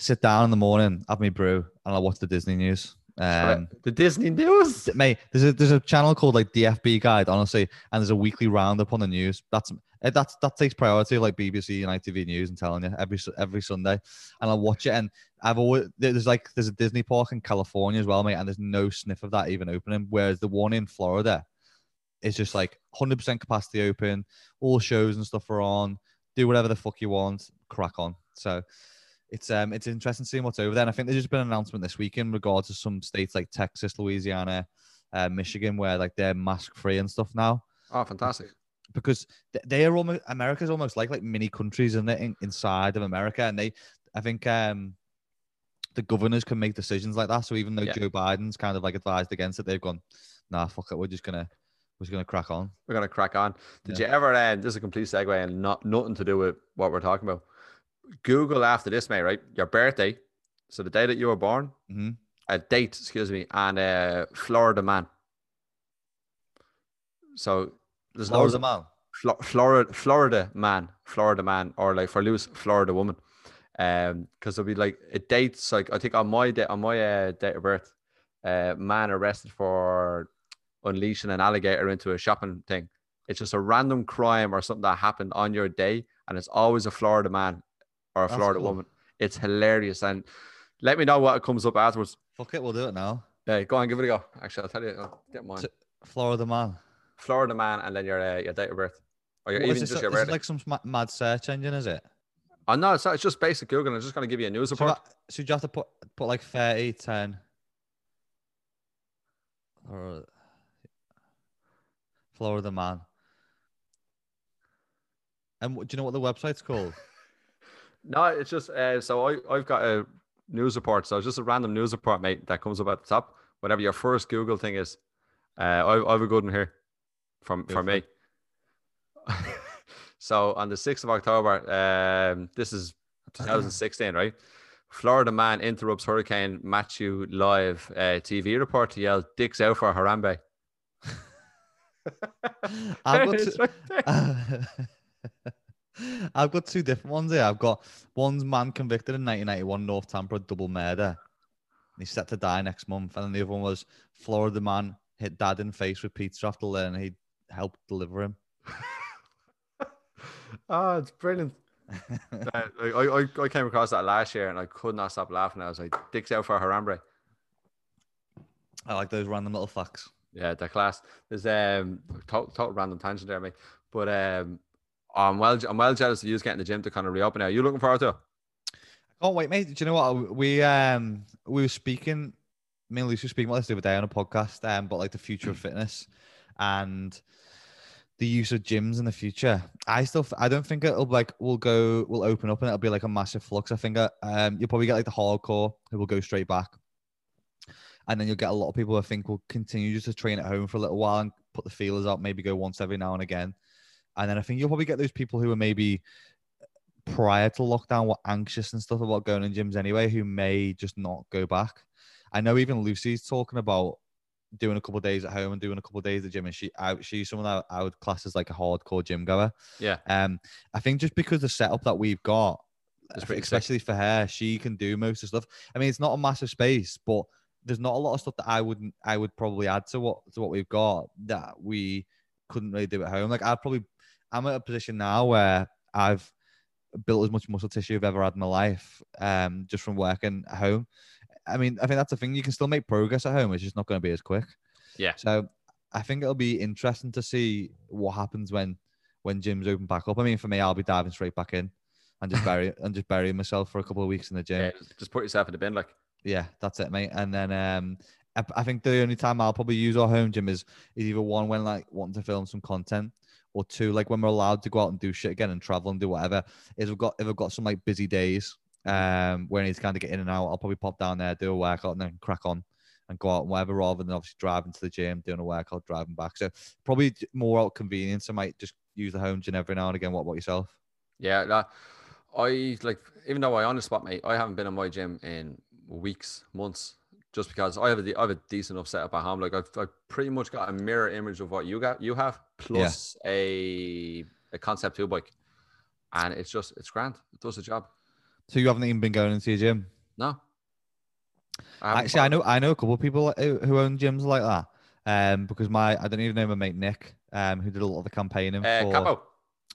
sit down in the morning, have me brew, and I watch the Disney news. Um, the Disney news, mate. There's a there's a channel called like DFB Guide, honestly, and there's a weekly roundup on the news. That's eh, that's that takes priority, like BBC and ITV News. and telling you every every Sunday, and I watch it. And I've always there's like there's a Disney park in California as well, mate, and there's no sniff of that even opening. Whereas the one in Florida is just like 100% capacity open, all shows and stuff are on. Do whatever the fuck you want, crack on. So it's um it's interesting seeing what's over there. And I think there's just been an announcement this week in regards to some states like Texas, Louisiana, uh, Michigan, where like they're mask free and stuff now. Oh, fantastic! Because they are almost America's almost like like mini countries in it in, inside of America, and they I think um the governors can make decisions like that. So even though yeah. Joe Biden's kind of like advised against it, they've gone, nah, fuck it, we're just gonna we're just gonna crack on. We're gonna crack on. Did yeah. you ever? Uh, this is a complete segue and not nothing to do with what we're talking about Google after this, mate. Right, your birthday, so the day that you were born, Mhm. a date, excuse me, and uh, Florida man. So there's loads Florida of man. Flo- Florida, Florida man, Florida man, or like for Lewis, Florida woman. Um, because it'll be like it dates like I think on my day on my uh, date of birth, uh, man arrested for unleashing an alligator into a shopping thing. It's just a random crime or something that happened on your day, and it's always a Florida man or a That's Florida cool. woman. It's hilarious, and let me know what it comes up afterwards. Fuck it, we'll do it now. Uh, go on, give it a go. Actually, I'll tell you. I'll get mine. Florida man. Florida man, and then your uh, your date of birth, or your, What, even this, just a- your birthday. like some mad search engine, is it? Oh no, it's not. It's just basic Google. I'm just going to give you a news So, report. that- so you have to put put like 30, 10. Or Florida man. And do you know what the website's called? No, it's just uh, so I I've got a news report. So it's just a random news report, mate, that comes up at the top. Whatever your first Google thing is, uh, I I have a good one here from for me. so on the sixth of October, um, this is 2016, right? Florida man interrupts Hurricane Matthew live uh, TV report to yell "Dicks out for Harambe." I've got It's two, right there. I've got two different ones here. I've got one's man convicted in 1991 North Tampa double murder. He's set to die next month. And then the other one was Florida man hit dad in the face with pizza after learning he helped deliver him. oh, it's brilliant. I, I, I came across that last year and I could not stop laughing. I was like, "Dicks out for Harambe." I like those random little facts. Yeah, they're class. There's um total, total random tangent there, mate. But um, I'm well, I'm well jealous of you getting the gym to kind of reopen now. You looking forward to it? I can't wait, mate. Do you know what we um we were speaking? Me and Lucy were speaking about this the other day on a podcast. Um, but like the future of fitness and the use of gyms in the future. I still, I don't think it'll like we'll go, we'll open up and it'll be like a massive flux. I think uh, um you'll probably get like the hardcore who will go straight back, and then you'll get a lot of people I think will continue just to train at home for a little while and put the feelers out, maybe go once every now and again, and then I think you'll probably get those people who are maybe prior to lockdown were anxious and stuff about going in gyms anyway, who may just not go back. I know even Lucy's talking about doing a couple of days at home and doing a couple of days at gym, and she I, she's someone that I would class as like a hardcore gym goer. Yeah. Um, I think just because the setup that we've got, pretty think sick. especially for her, she can do most of the stuff. I mean, it's not a massive space, but there's not a lot of stuff that I wouldn't I would probably add to what to what we've got that we couldn't really do at home. Like I'd probably I'm at a position now where I've built as much muscle tissue I've ever had in my life, um, just from working at home. I mean, I think that's the thing. You can still make progress at home. It's just not going to be as quick. Yeah. So I think it'll be interesting to see what happens when when gyms open back up. I mean, for me, I'll be diving straight back in and just bury and just burying myself for a couple of weeks in the gym. Yeah, just put yourself in the bin, like. Yeah, that's it, mate. And then um, I, I think the only time I'll probably use our home gym is is either one when like wanting to film some content, or two like when we're allowed to go out and do shit again and travel and do whatever. Is we've got if I've got some like busy days, um, where I need to kind of get in and out, I'll probably pop down there, do a workout, and then crack on and go out and whatever, rather than obviously driving to the gym, doing a workout, driving back. So probably more out convenience. I might just use the home gym every now and again. What about yourself? Yeah, I like even though I on the spot, mate, I haven't been in my gym in weeks, months, just because I have a I have a decent enough setup at home. Like I've, I've pretty much got a mirror image of what you got you have, plus a a concept two bike, and it's just it's grand. It does the job. So you haven't even been going into your gym? No, haven't Actually, I know I know a couple of people who, who own gyms like that. Um, because my I don't even know my mate Nick, um, who did a lot of the campaigning Uh, for Capo.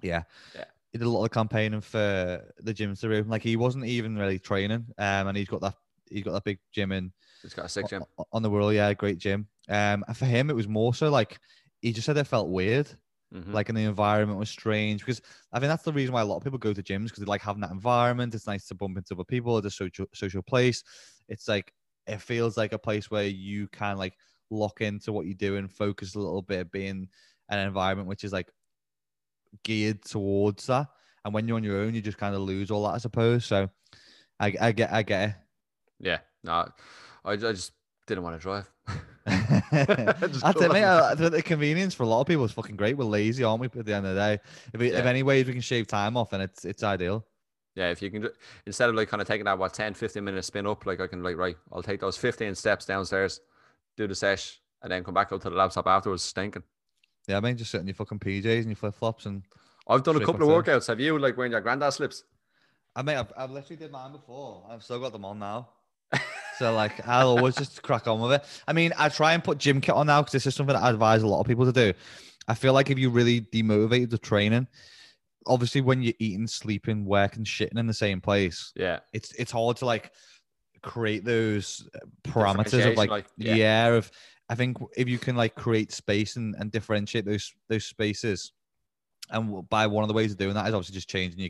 yeah, Yeah. he did a lot of the campaigning for the gyms to open. Like he wasn't even really training, um, and he's got that he's got that big gym in It's got a sick gym. on the world. Yeah, great gym. Um, and for him, it was more so like he just said it felt weird, Mhm. like and the environment was strange. Because I think that's the reason why a lot of people go to gyms because they like having that environment. It's nice to bump into other people. It's a social social place. It's like it feels like a place where you can like lock into what you're doing, focus a little bit, being an environment which is like geared towards that. And when you're on your own, you just kind of lose all that, I suppose. So I, I get, I get Yeah, no, I, I just didn't want to drive. That's it, mate. Uh, The, convenience for a lot of people is fucking great. We're lazy, aren't we? At the end of the day, if, we, if any ways we can shave time off, then it's it's ideal. Yeah, if you can, instead of like kind of taking that, what, 10, 15 minute spin up, like I can, like, right, I'll take those 15 steps downstairs, do the sesh, and then come back up to the laptop afterwards stinking. Yeah, I mean, just sitting in your fucking PJs and your flip flops, and I've done a couple of workouts. Have you, like, wearing your granddad slips? I mean, I've, I've literally did mine before. I've still got them on now. so like, I'll always just crack on with it. I mean, I try and put gym kit on now because this is something that I advise a lot of people to do. I feel like if you really demotivated the training, obviously when you're eating, sleeping, working, shitting in the same place, Yeah. it's it's hard to like create those uh, parameters of like, like, yeah. yeah. of I think if you can like create space and, and differentiate those those spaces, and by one of the ways of doing that is obviously just changing your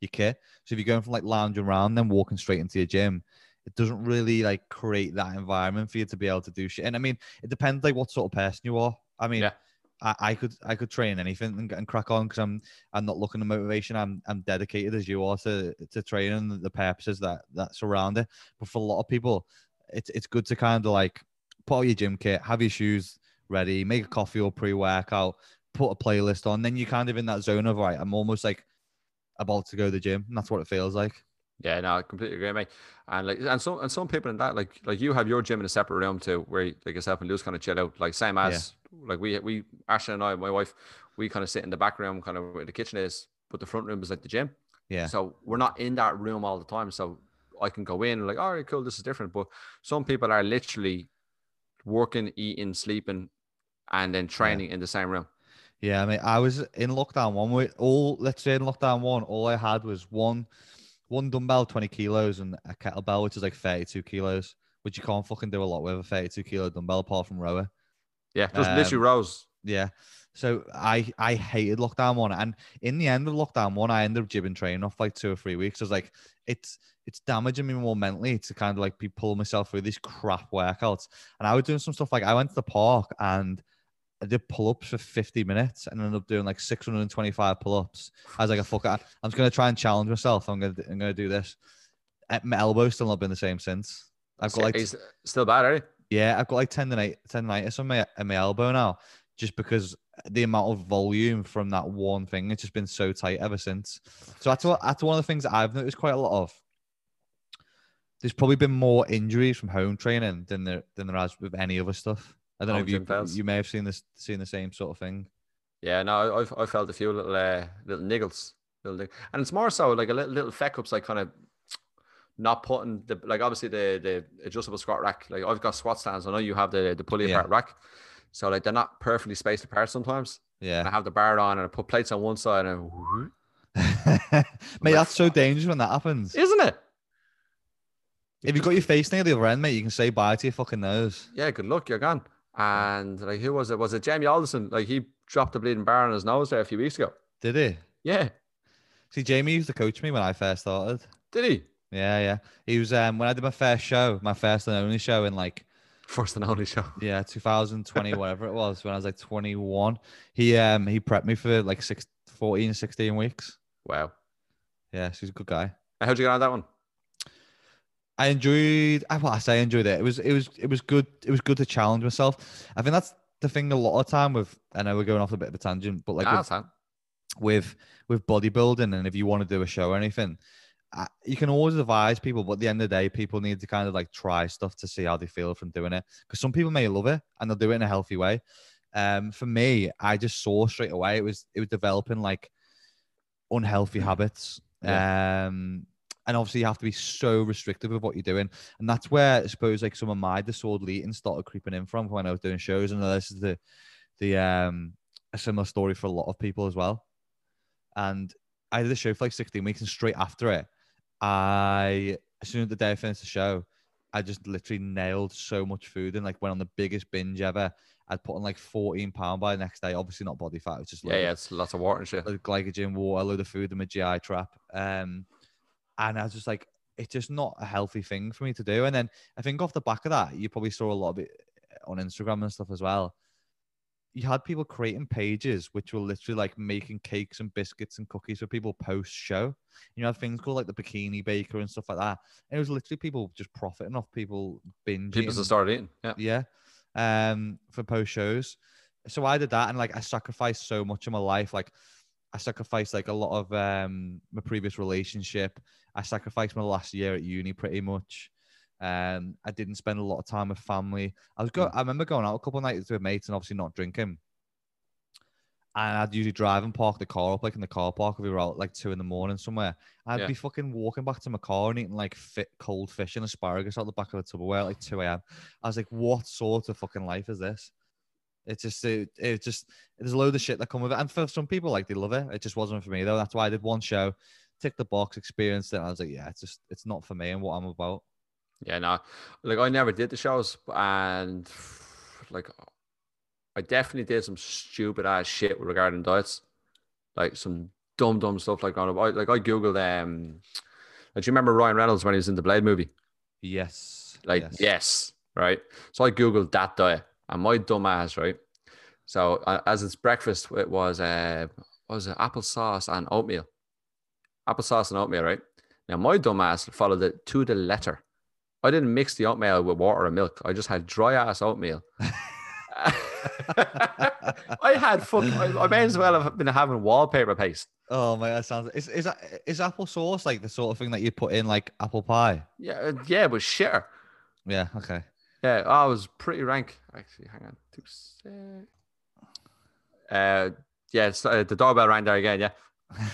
your kit. So if you're going from like lounging around then walking straight into your gym, it doesn't really like create that environment for you to be able to do shit. And I mean, it depends like what sort of person you are. I mean, Yeah. I, I could I could train anything and, and crack on because I'm I'm not looking at motivation. I'm I'm dedicated as you are to to training the purposes that that surround it. But for a lot of people, it's it's good to kind of like put your gym kit, have your shoes ready, make a coffee or pre workout, put a playlist on. Then you're kind of in that zone of right. I'm almost like about to go to the gym, and that's what it feels like. Yeah, no, I completely agree, mate. And like, and some and some people in that, like, like you have your gym in a separate room too, where like yourself and Lewis kind of chill out, like same as like we we Ashley and I, my wife, we kind of sit in the back room, kind of where the kitchen is, but the front room is like the gym. Yeah. So we're not in that room all the time. So I can go in like, all right, cool, this is different. But some people are literally working, eating, sleeping, and then training in the same room. Yeah, I mean, I was in lockdown one with all. Let's say in lockdown one, all I had was one, one dumbbell, twenty kilos, and a kettlebell, which is like thirty-two kilos, which you can't fucking do a lot with a thirty-two kilo dumbbell apart from rower. Yeah, just literally Um, rows. Yeah. So I I hated lockdown one, and in the end of lockdown one, I ended up jibbing training off like two or three weeks. I was like, it's it's damaging me more mentally to kind of like be pulling myself through these crap workouts. And I was doing some stuff like I went to the park and I did pull ups for 50 minutes and ended up doing like 625 pull ups. I was like, fuck it. I'm just gonna try and challenge myself. I'm gonna I'm gonna do this. Uh, My elbow's still not been the same since. I've got like He's still bad, are you? yeah, I've got like tendonitis, tendonitis on my on my elbow now, just because the amount of volume from that one thing, it's just been so tight ever since. So that's what that's one of the things that I've noticed quite a lot of. There's probably been more injuries from home training than there than there has with any other stuff. I don't know if you you may have seen this seen the same sort of thing. Yeah, no, I've I felt a few little uh, little niggles, little and it's more so like a little little feck ups, like kind of not putting the like obviously the the adjustable squat rack. Like I've got squat stands. I know you have the the pulley Yeah. apart rack, so like they're not perfectly spaced apart sometimes. Yeah, and I have the bar on and I put plates on one side and mate, that's so dangerous when that happens. isn't it? If you've got your face near the other end, mate, you can say bye to your fucking nose. Yeah, good luck, you're gone. And like who was it? Was it Jamie Alderton? Like he dropped a bleeding bar on his nose there a few weeks ago. Did he? Yeah, See, Jamie used to coach me when I first started. did he? Yeah, yeah. He was um when I did my first show, my first and only show in like First and only show. yeah, 2020, whatever it was, when I was like 21. He um he prepped me for like six, 14, 16 weeks. Wow. Yeah, so he's a good guy. How'd you get on that one? I enjoyed I well, I say I enjoyed it. It was it was it was good. It was good to challenge myself. I think that's the thing a lot of time with I know we're going off a bit of a tangent, but like with, with with bodybuilding and if you want to do a show or anything I- you can always advise people but at the end of the day people need to kind of like try stuff to see how they feel from doing it because some people may love it and they'll do it in a healthy way um for me i just saw straight away it was it was developing like unhealthy habits um and obviously you have to be so restrictive of what you're doing and that's where i suppose like some of my disorderly eating started creeping in from when i was doing shows and this is the the um a similar story for a lot of people as well and I did the show for like 16 weeks, and straight after it, I as soon as the day I finished the show, I just literally nailed so much food and like went on the biggest binge ever. I'd put on like 14 pound by the next day. Obviously not body fat, it's just Yeah, yeah, it's lots of water and shit. of glycogen, water, a load of food in my GI tract. Um, and I was just like, it's just not a healthy thing for me to do. And then I think off the back of that, you probably saw a lot of it on Instagram and stuff as well. You had people creating pages which were literally like making cakes and biscuits and cookies for people post show. You had things called like the bikini baker and stuff like that. And it was literally people just profiting off people binging. People just started eating. Yeah. Yeah. Um, for post shows. So I did that and like I sacrificed so much of my life. Like I sacrificed like a lot of um my previous relationship. I sacrificed my last year at uni pretty much. Um, I didn't spend a lot of time with family. I was go. Mm. I remember going out a couple of nights with mates and obviously not drinking. And I'd usually drive and park the car up like in the car park if we were out like two in the morning somewhere. I'd Yeah. be fucking walking back to my car and eating like fit cold fish and asparagus out the back of the Tupperware at like 2 a.m. I was like, what sort of fucking life is this? It's just, it, it just, there's a load of shit that come with it. And for some people, like they love it. It just wasn't for me though. That's why I did one show, tick the box, experienced it. And I was like, yeah, it's just, it's not for me and what I'm about. Yeah, no, like I never did the shows, and like I definitely did some stupid ass shit regarding diets, like some dumb dumb stuff like on. I, like I googled um, like, do you remember Ryan Reynolds when he was in the Blade movie? Yes. Like yes, right. So I googled that diet, and my dumb ass, right. So uh, as it's breakfast, it was uh, what was it applesauce and oatmeal, applesauce and oatmeal, right? Now my dumb ass followed it to the letter. I didn't mix the oatmeal with water or milk. I just had dry ass oatmeal. I had fuck. I, I may as well have been having wallpaper paste. Oh my, that sounds. Is is is apple sauce like the sort of thing that you put in like apple pie? Yeah, uh, yeah, but shitter. Yeah. Okay. Yeah, oh, it was pretty rank. Actually, hang on. Two sec. Uh, yeah, uh, the doorbell rang there again. Yeah,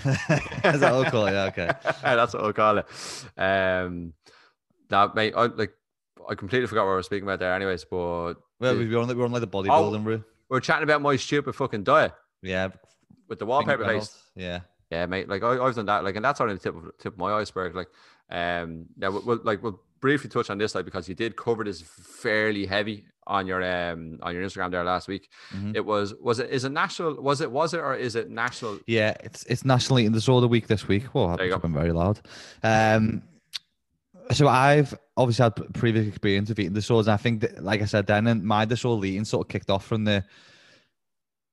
is that what we call it? Yeah. Okay. that's what we'll call it. Um, that mate, I like. I completely forgot what we were speaking about there. Anyways, but Well, we were on, we were on like the bodybuilding route. we we're chatting about my stupid fucking diet Yeah. with the wallpaper paste. Yeah. Yeah, mate. Like I, I've done that. Like, and that's only the tip of tip of my iceberg. Like, um, yeah, we'll, we'll like we'll briefly touch on this, like, because you did cover this fairly heavy on your um on your Instagram there last week. Mhm. It was was it is it national? Was it was it or is it national? Yeah, it's it's National Eating Disorder Week this week. Well, There you I've been very loud. Um, so I've obviously had previous experience of eating disorders. And I think that, like I said, then and my disorder eating sort of kicked off from the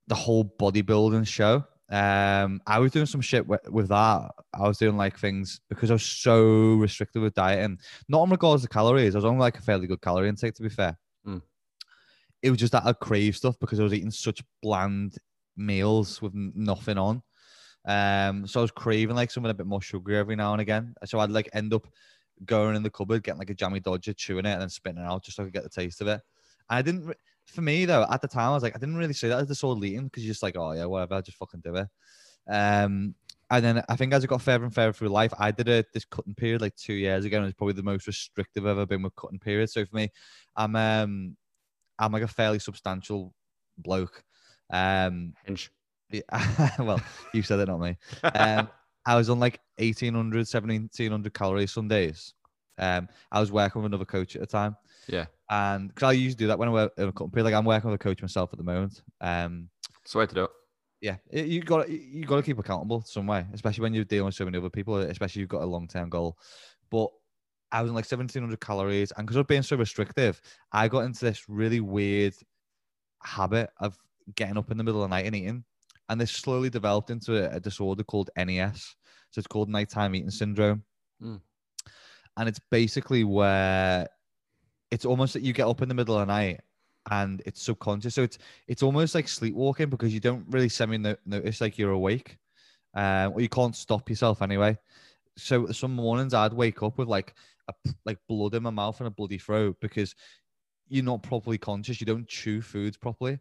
the whole bodybuilding show. Um, I was doing some shit with, with that. I was doing like things because I was so restricted with dieting, not in regards to calories. I was on like a fairly good calorie intake, to be fair. It was just that I crave stuff because I was eating such bland meals with nothing on. Um, so I was craving like something a bit more sugary every now and again. So I'd like end up going in the cupboard, getting like a jammy dodger, chewing it, and then spitting it out just so I could get the taste of it. And I didn't. Re- for me though, at the time, I was like, I didn't really see that as disorder eating because you're just like, oh yeah, whatever, I'll just fucking do it. Um, and then I think as I got further and further through life, I did a this cutting period like two years ago, and it's probably the most restrictive I've ever been with cutting periods. So for me, I'm um, I'm like a fairly substantial bloke. Um, yeah, well, you said it, not me. Um, I was on like 1800, 1700 calories some days. Um, I was working with another coach at the time. Yeah. And because I usually do that when I work in a company, like I'm working with a coach myself at the moment. Um, It's the way to do it. yeah, it- you got you got to keep accountable some way, especially when you're dealing with so many other people. Especially if you've got a long term goal. But I was on like 1700 calories, and because I was being so restrictive, I got into this really weird habit of getting up in the middle of the night and eating, and this slowly developed into a, a disorder called NES. So it's called nighttime eating syndrome, Mm. and it's basically where it's almost that you get up in the middle of the night and it's subconscious. So it's it's almost like sleepwalking because you don't really semi no- notice like you're awake, um, or you can't stop yourself anyway. So some mornings I'd wake up with like a like blood in my mouth and a bloody throat because you're not properly conscious. You don't chew foods properly.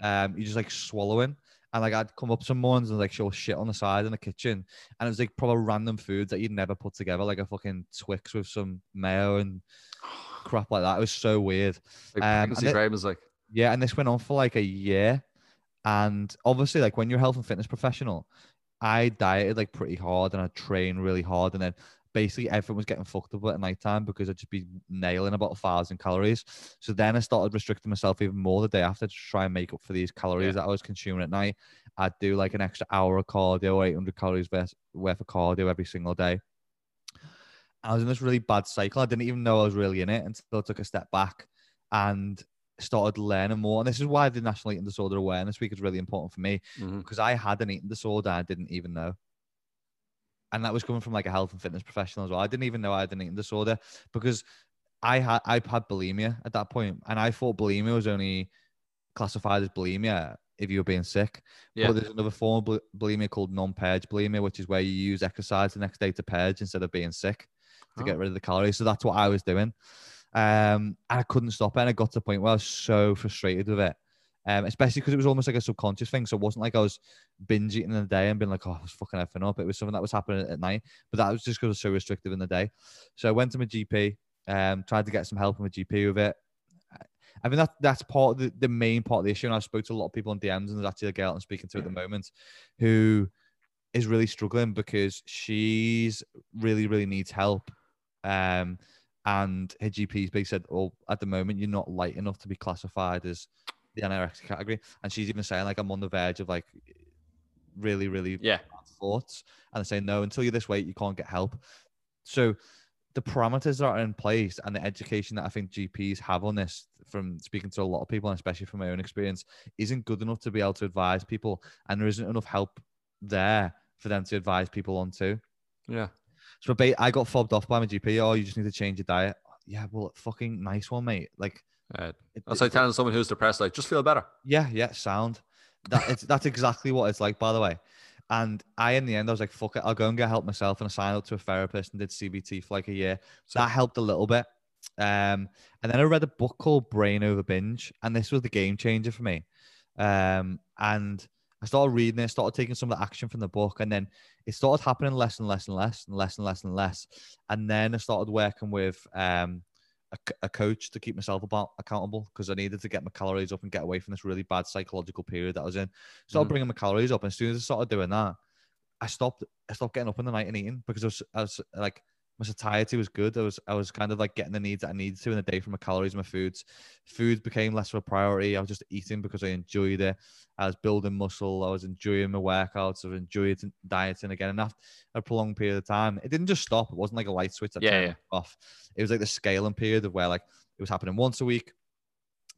Um, you just like swallowing. And like I'd come up some mornings and like show shit on the side in the kitchen, and it was like proper random foods that you'd never put together, like a fucking Twix with some mayo and crap like that. It was so weird. Like Um, and pregnancy it- cravings, like Yeah, and this went on for like a year. And obviously, like when you're a health and fitness professional, I dieted like pretty hard and I trained really hard. And then basically everything was getting fucked up at night time because I'd just be nailing about a thousand calories. So then I started restricting myself even more the day after to try and make up for these calories Yeah. that I was consuming at night. I'd do like an extra hour of cardio, 800 calories worth of cardio every single day. I was in this really bad cycle. I didn't even know I was really in it until I took a step back and started learning more. And this is why the National Eating Disorder Awareness Week is really important for me mhm. because I had an eating disorder I didn't even know. And that was coming from like a health and fitness professional as well. I didn't even know I had an eating disorder because I had I had bulimia at that point, and I thought bulimia was only classified as bulimia if you were being sick. Yeah. But there's another form of bulimia called non-purge bulimia, which is where you use exercise the next day to purge instead of being sick to get Oh. rid of the calories. So that's what I was doing. Um, and I couldn't stop it. And I got to the point where I was so frustrated with it. Um, especially because it was almost like a subconscious thing. So it wasn't like I was binge eating in the day and being like, oh, I was fucking effing up. It was something that was happening at night. But that was just because I was so restrictive in the day. So I went to my GP, um, tried to get some help from my GP with it. I mean, that, that's part of the, the main part of the issue. And I spoke to a lot of people on DMs, and there's actually a girl I'm speaking to at the moment who is really struggling because she's really, really needs help. Um, and her GP's basically said, "Well, at the moment, you're not light enough to be classified as the anorexic category." And she's even saying, like, I'm on the verge of like really, really Yeah. bad thoughts, and they're saying, "No, until you're this weight, you can't get help." So the parameters that are in place and the education that I think GPs have on this, from speaking to a lot of people, and especially from my own experience, isn't good enough to be able to advise people, and there isn't enough help there for them to advise people on to. Yeah. So I got fobbed off by my GP. Oh, you just need to change your diet. Yeah, well, fucking nice one, mate. Like, Uh, that's like telling someone who's depressed, like, just feel better. yeah, yeah, sound. That it's that's exactly what it's like, by the way. And I, in the end, I was like, fuck it, I'll go and get help myself. And I signed up to a therapist and did CBT for like a year. So that helped a little bit. Um, and then I read a book called Brain Over Binge, and this was the game changer for me. Um, and I started reading it, started taking some of the action from the book, and then it started happening less and less and less and less and less and less. And then I started working with um, a, a coach to keep myself about accountable because I needed to get my calories up and get away from this really bad psychological period that I was in. Started Mhm. bringing my calories up, and as soon as I started doing that, I stopped. I stopped getting up in the night and eating because I was, I was like my satiety was good. I was I was kind of like getting the needs that I needed to in the day from my calories, my foods. Food became less of a priority. I was just eating because I enjoyed it. I was building muscle. I was enjoying my workouts. I was enjoying dieting again. And after a prolonged period of time, it didn't just stop. It wasn't like a light switch that Yeah, turned yeah. off. It was like the scaling period of where like it was happening once a week,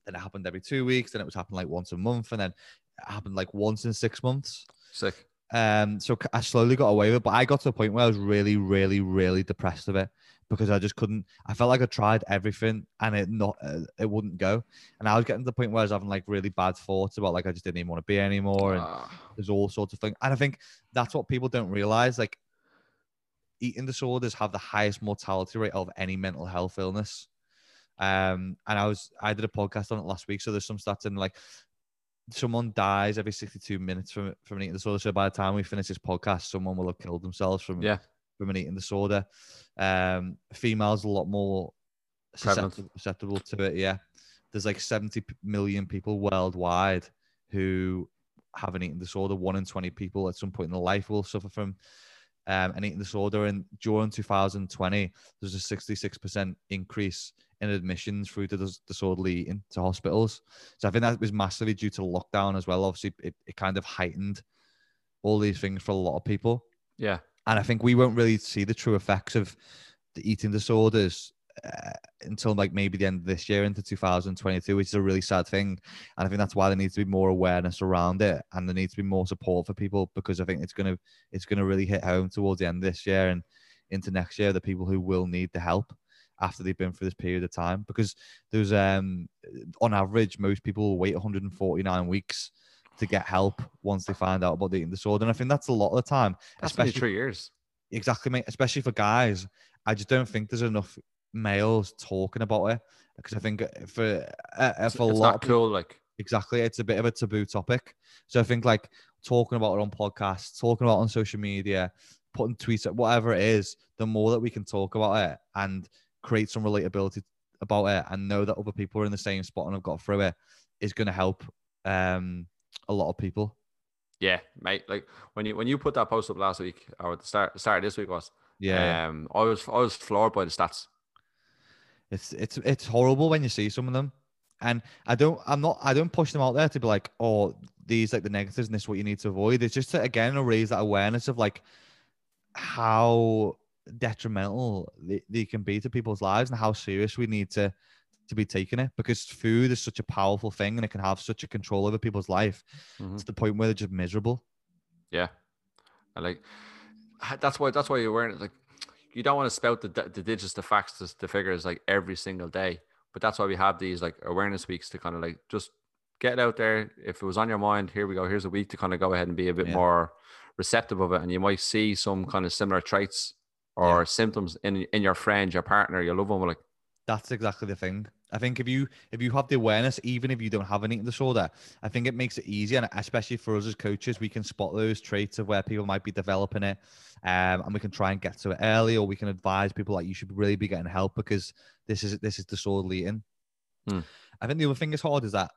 then it happened every two weeks, then it was happening like once a month, and then it happened like once in six months. Sick. Um, so I slowly got away with it, but I got to a point where I was really, really, really depressed of it because I just couldn't. I felt like I tried everything and it not, uh, it wouldn't go. And I was getting to the point where I was having like really bad thoughts about like I just didn't even want to be anymore, and Ah, there's all sorts of things. And I think that's what people don't realize. Like eating disorders have the highest mortality rate of any mental health illness. Um, and I was I did a podcast on it last week, so there's some stats in like someone dies every 62 minutes from from an eating disorder. So by the time we finish this podcast, someone will have killed themselves from Yeah. from an eating disorder. Um, females a lot more susceptible, susceptible to it. Yeah, there's like 70 million people worldwide who have an eating disorder. One in 20 people at some point in their life will suffer from um, an eating disorder. And during 2020, there's a 66% increase in admissions through to dis- disorderly eating to hospitals. So I think that was massively due to lockdown as well. Obviously, it, it kind of heightened all these things for a lot of people. yeah. And I think we won't really see the true effects of the eating disorders uh, until like maybe the end of this year into 2022, which is a really sad thing. And I think that's why there needs to be more awareness around it, and there needs to be more support for people because I think it's gonna it's gonna really hit home towards the end of this year and into next year. The people who will need the help after they've been through this period of time, because there's um on average most people wait 149 weeks to get help once they find out about the eating disorder, and I think that's a lot of the time That's especially three years. exactly mate especially for guys i just don't think there's enough males talking about it because i think for uh, uh, It's, for a lot not of people, cool. Like, exactly it's a bit of a taboo topic so i think like talking about it on podcasts talking about it on social media putting tweets at whatever it is the more that we can talk about it and create some relatability about it and know that other people are in the same spot and have got through it is going to help um a lot of people yeah, mate. Like when you when you put that post up last week or at the start start of this week was, yeah um, I was I was floored by the stats. It's it's it's horrible when you see some of them, and I don't I'm not I don't push them out there to be like oh these like the negatives and this is what you need to avoid. It's just to again raise that awareness of like how detrimental they, they can be to people's lives and how serious we need to to be taking it because food is such a powerful thing and it can have such a control over people's life Mhm. to the point where they're just miserable. Yeah, and like that's why that's why you're wearing it. Like you don't want to spout the the digits, the facts, the, the figures like every single day. But that's why we have these like awareness weeks to kind of like just get it out there. If it was on your mind, here we go. Here's a week to kind of go ahead and be a bit Yeah. more receptive of it, and you might see some kind of similar traits or Yeah. symptoms in in your friend, your partner, your loved one. Like, That's exactly the thing. I think if you if you have the awareness, even if you don't have an eating disorder, I think it makes it easier, and especially for us as coaches, we can spot those traits of where people might be developing it, um, and we can try and get to it early, or we can advise people like you should really be getting help because this is this is disorderly eating. Hmm. I think the other thing is hard is that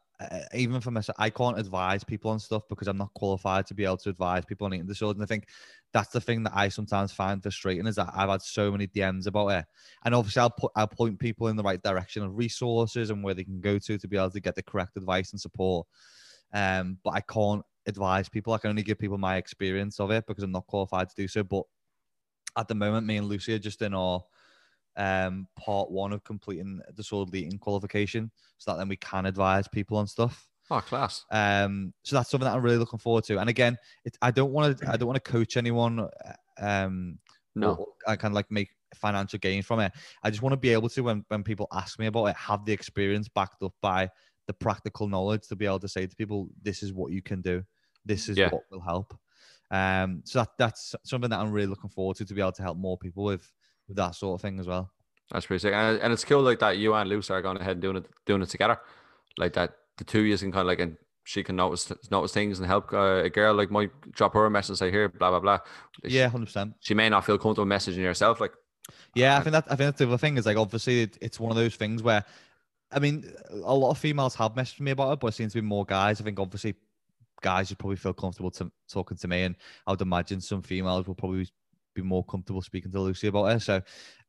even for myself, I can't advise people on stuff because I'm not qualified to be able to advise people on eating disorders. And I think that's the thing that I sometimes find frustrating is that I've had so many DMs about it, and obviously I'll put I'll point people in the right direction of resources and where they can go to to be able to get the correct advice and support. Um, but I can't advise people. I can only give people my experience of it because I'm not qualified to do so. But at the moment, me and Lucy are just in our um part one of completing the disorderly eating qualification, so that then we can advise people on stuff. oh, class. Um, so that's something that I'm really looking forward to. And again, it, I don't want to I don't want to coach anyone. Um, No, I kind of like make financial gain from it. I just want to be able to, when, when people ask me about it, have the experience backed up by the practical knowledge to be able to say to people, this is what you can do. This is Yeah. what will help. Um, so that, that's something that I'm really looking forward to, to be able to help more people with, with that sort of thing as well. that's pretty sick. And, and it's cool like that. You and Lucy are going ahead and doing it, doing it together, like that. The two of you can kind of like, and she can notice notice things and help uh, a girl like might drop her a message and say here, blah blah blah. Yeah, hundred percent. she may not feel comfortable messaging yourself. Like, Yeah, I think that I think that's the other thing is like obviously it, it's one of those things where, I mean, a lot of females have messaged me about it, but it seems to be more guys. I think obviously guys would probably feel comfortable to talking to me, and I would imagine some females will probably be more comfortable speaking to Lucy about it. So,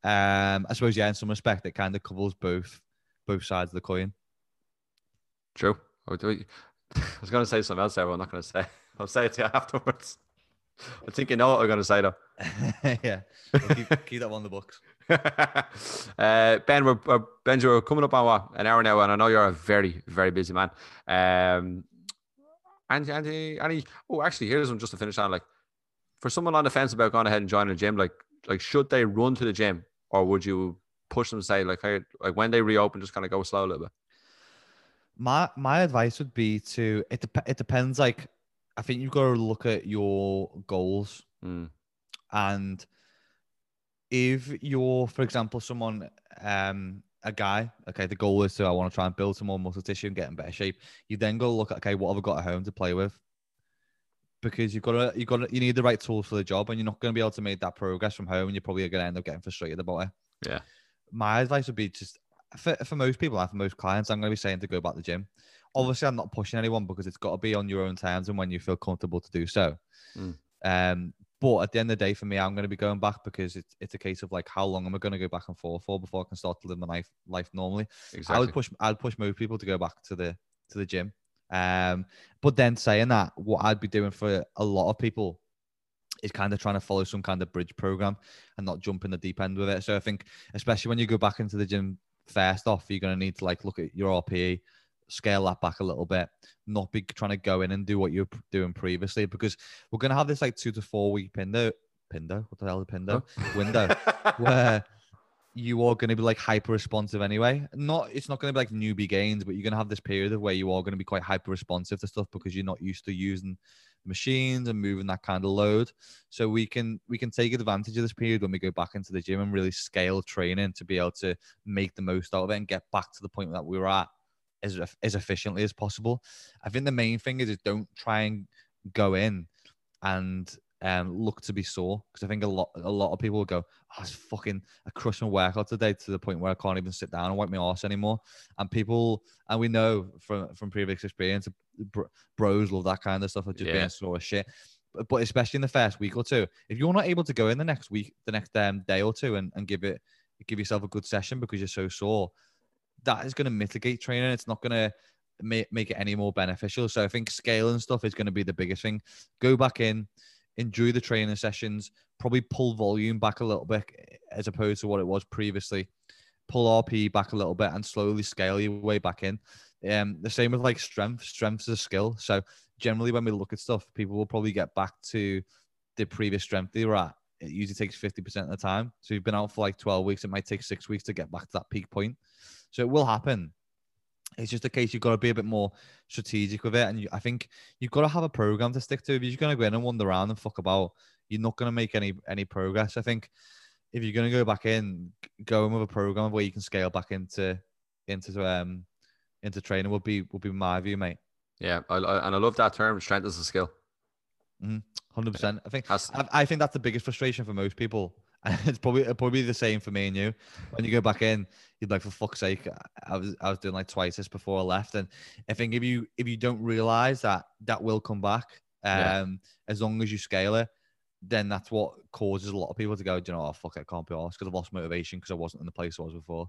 um, I suppose yeah, in some respect, it kind of covers both both sides of the coin. true. I was- going to say something else there, but I'm not going to say. I'll say it to you afterwards. I think you know what I'm going to say though. yeah, We'll keep, keep that one in the books. uh, ben, we're, we're Benji, we're coming up on what an hour now, and I know you're a very, very busy man. Um, and any, any, oh, actually, here's one just to finish on. Like, for someone on the fence about going ahead and joining a gym, like, like should they run to the gym, or would you push them to say, like, hey, like when they reopen, just kind of go slow a little bit? My my advice would be to it. Dep- it depends. Like, I think you've got to look at your goals Mm, and if you're for example someone um a guy okay the goal is to i want to try and build some more muscle tissue and get in better shape you then go look at okay what have i got at home to play with because you've got to you've got to, you need the right tools for the job and you're not going to be able to make that progress from home and you're probably going to end up getting frustrated about it Yeah. my advice would be just for, for most people and for most clients i'm going to be saying to go back to the gym obviously i'm not pushing anyone because it's got to be on your own terms and when you feel comfortable to do so Mm. um but at the end of the day, for me, I'm going to be going back because it's it's a case of like how long am I going to go back and forth for before I can start to live my life life normally. exactly. I would push I'd push most people to go back to the to the gym. Um, but then saying that, what I'd be doing for a lot of people is kind of trying to follow some kind of bridge program and not jump in the deep end with it. So I think, especially when you go back into the gym first off, you're going to need to like look at your RPE, scale that back a little bit, not be trying to go in and do what you're doing previously because we're going to have this like two to four week pindo, pindo, what the hell is pindo? Window. Where you are going to be like hyper responsive anyway. Not it's not going to be like newbie gains, but you're going to have this period of where you are going to be quite hyper responsive to stuff because you're not used to using machines and moving that kind of load. So we can we can take advantage of this period when we go back into the gym and really scale training to be able to make the most out of it and get back to the point that we were at as as efficiently as possible. I think the main thing is is don't try and go in and um, look to be sore because I think a lot a lot of people will go, oh, it's fucking I crushed my workout today to the point where I can't even sit down and wipe my arse anymore. And people and we know from from previous experience, bros love that kind of stuff of just Yeah. being sore as shit. But, but especially in the first week or two, if you're not able to go in the next week, the next um, day or two, and, and give it give yourself a good session because you're so sore, that is going to mitigate training. It's not going to make, make it any more beneficial. So I think scaling stuff is going to be the biggest thing. Go back in, enjoy the training sessions, probably pull volume back a little bit as opposed to what it was previously. Pull RP back a little bit and slowly scale your way back in. Um, the same with like strength. Strength is a skill. So generally, when we look at stuff, people will probably get back to the previous strength they were at. It usually takes 50% of the time. So you've been out for like 12 weeks. It might take six weeks to get back to that peak point. So it will happen. It's just a case you've got to be a bit more strategic with it. And you, I think you've got to have a program to stick to. If you're going to go in and wander around and fuck about, you're not going to make any any progress. I think if you're going to go back in, going with a program where you can scale back into into um into training would be would be my view, mate. Yeah, I, I, and I love that term. Strength is a skill. 100 mm-hmm. percent. I think I, I think that's the biggest frustration for most people it's probably probably the same for me and you. When you go back in, you'd like, for fuck's sake, I was I was doing like twice this before I left. And I think if you if you don't realize that that will come back, um, yeah. as long as you scale it, then that's what causes a lot of people to go, do you know, oh fuck, I can't be honest because I've lost motivation because I wasn't in the place I was before.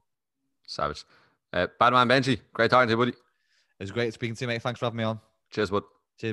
Savage. Uh, Badman Benji, great talking to you, buddy. It was great speaking to you, mate. Thanks for having me on. Cheers, bud.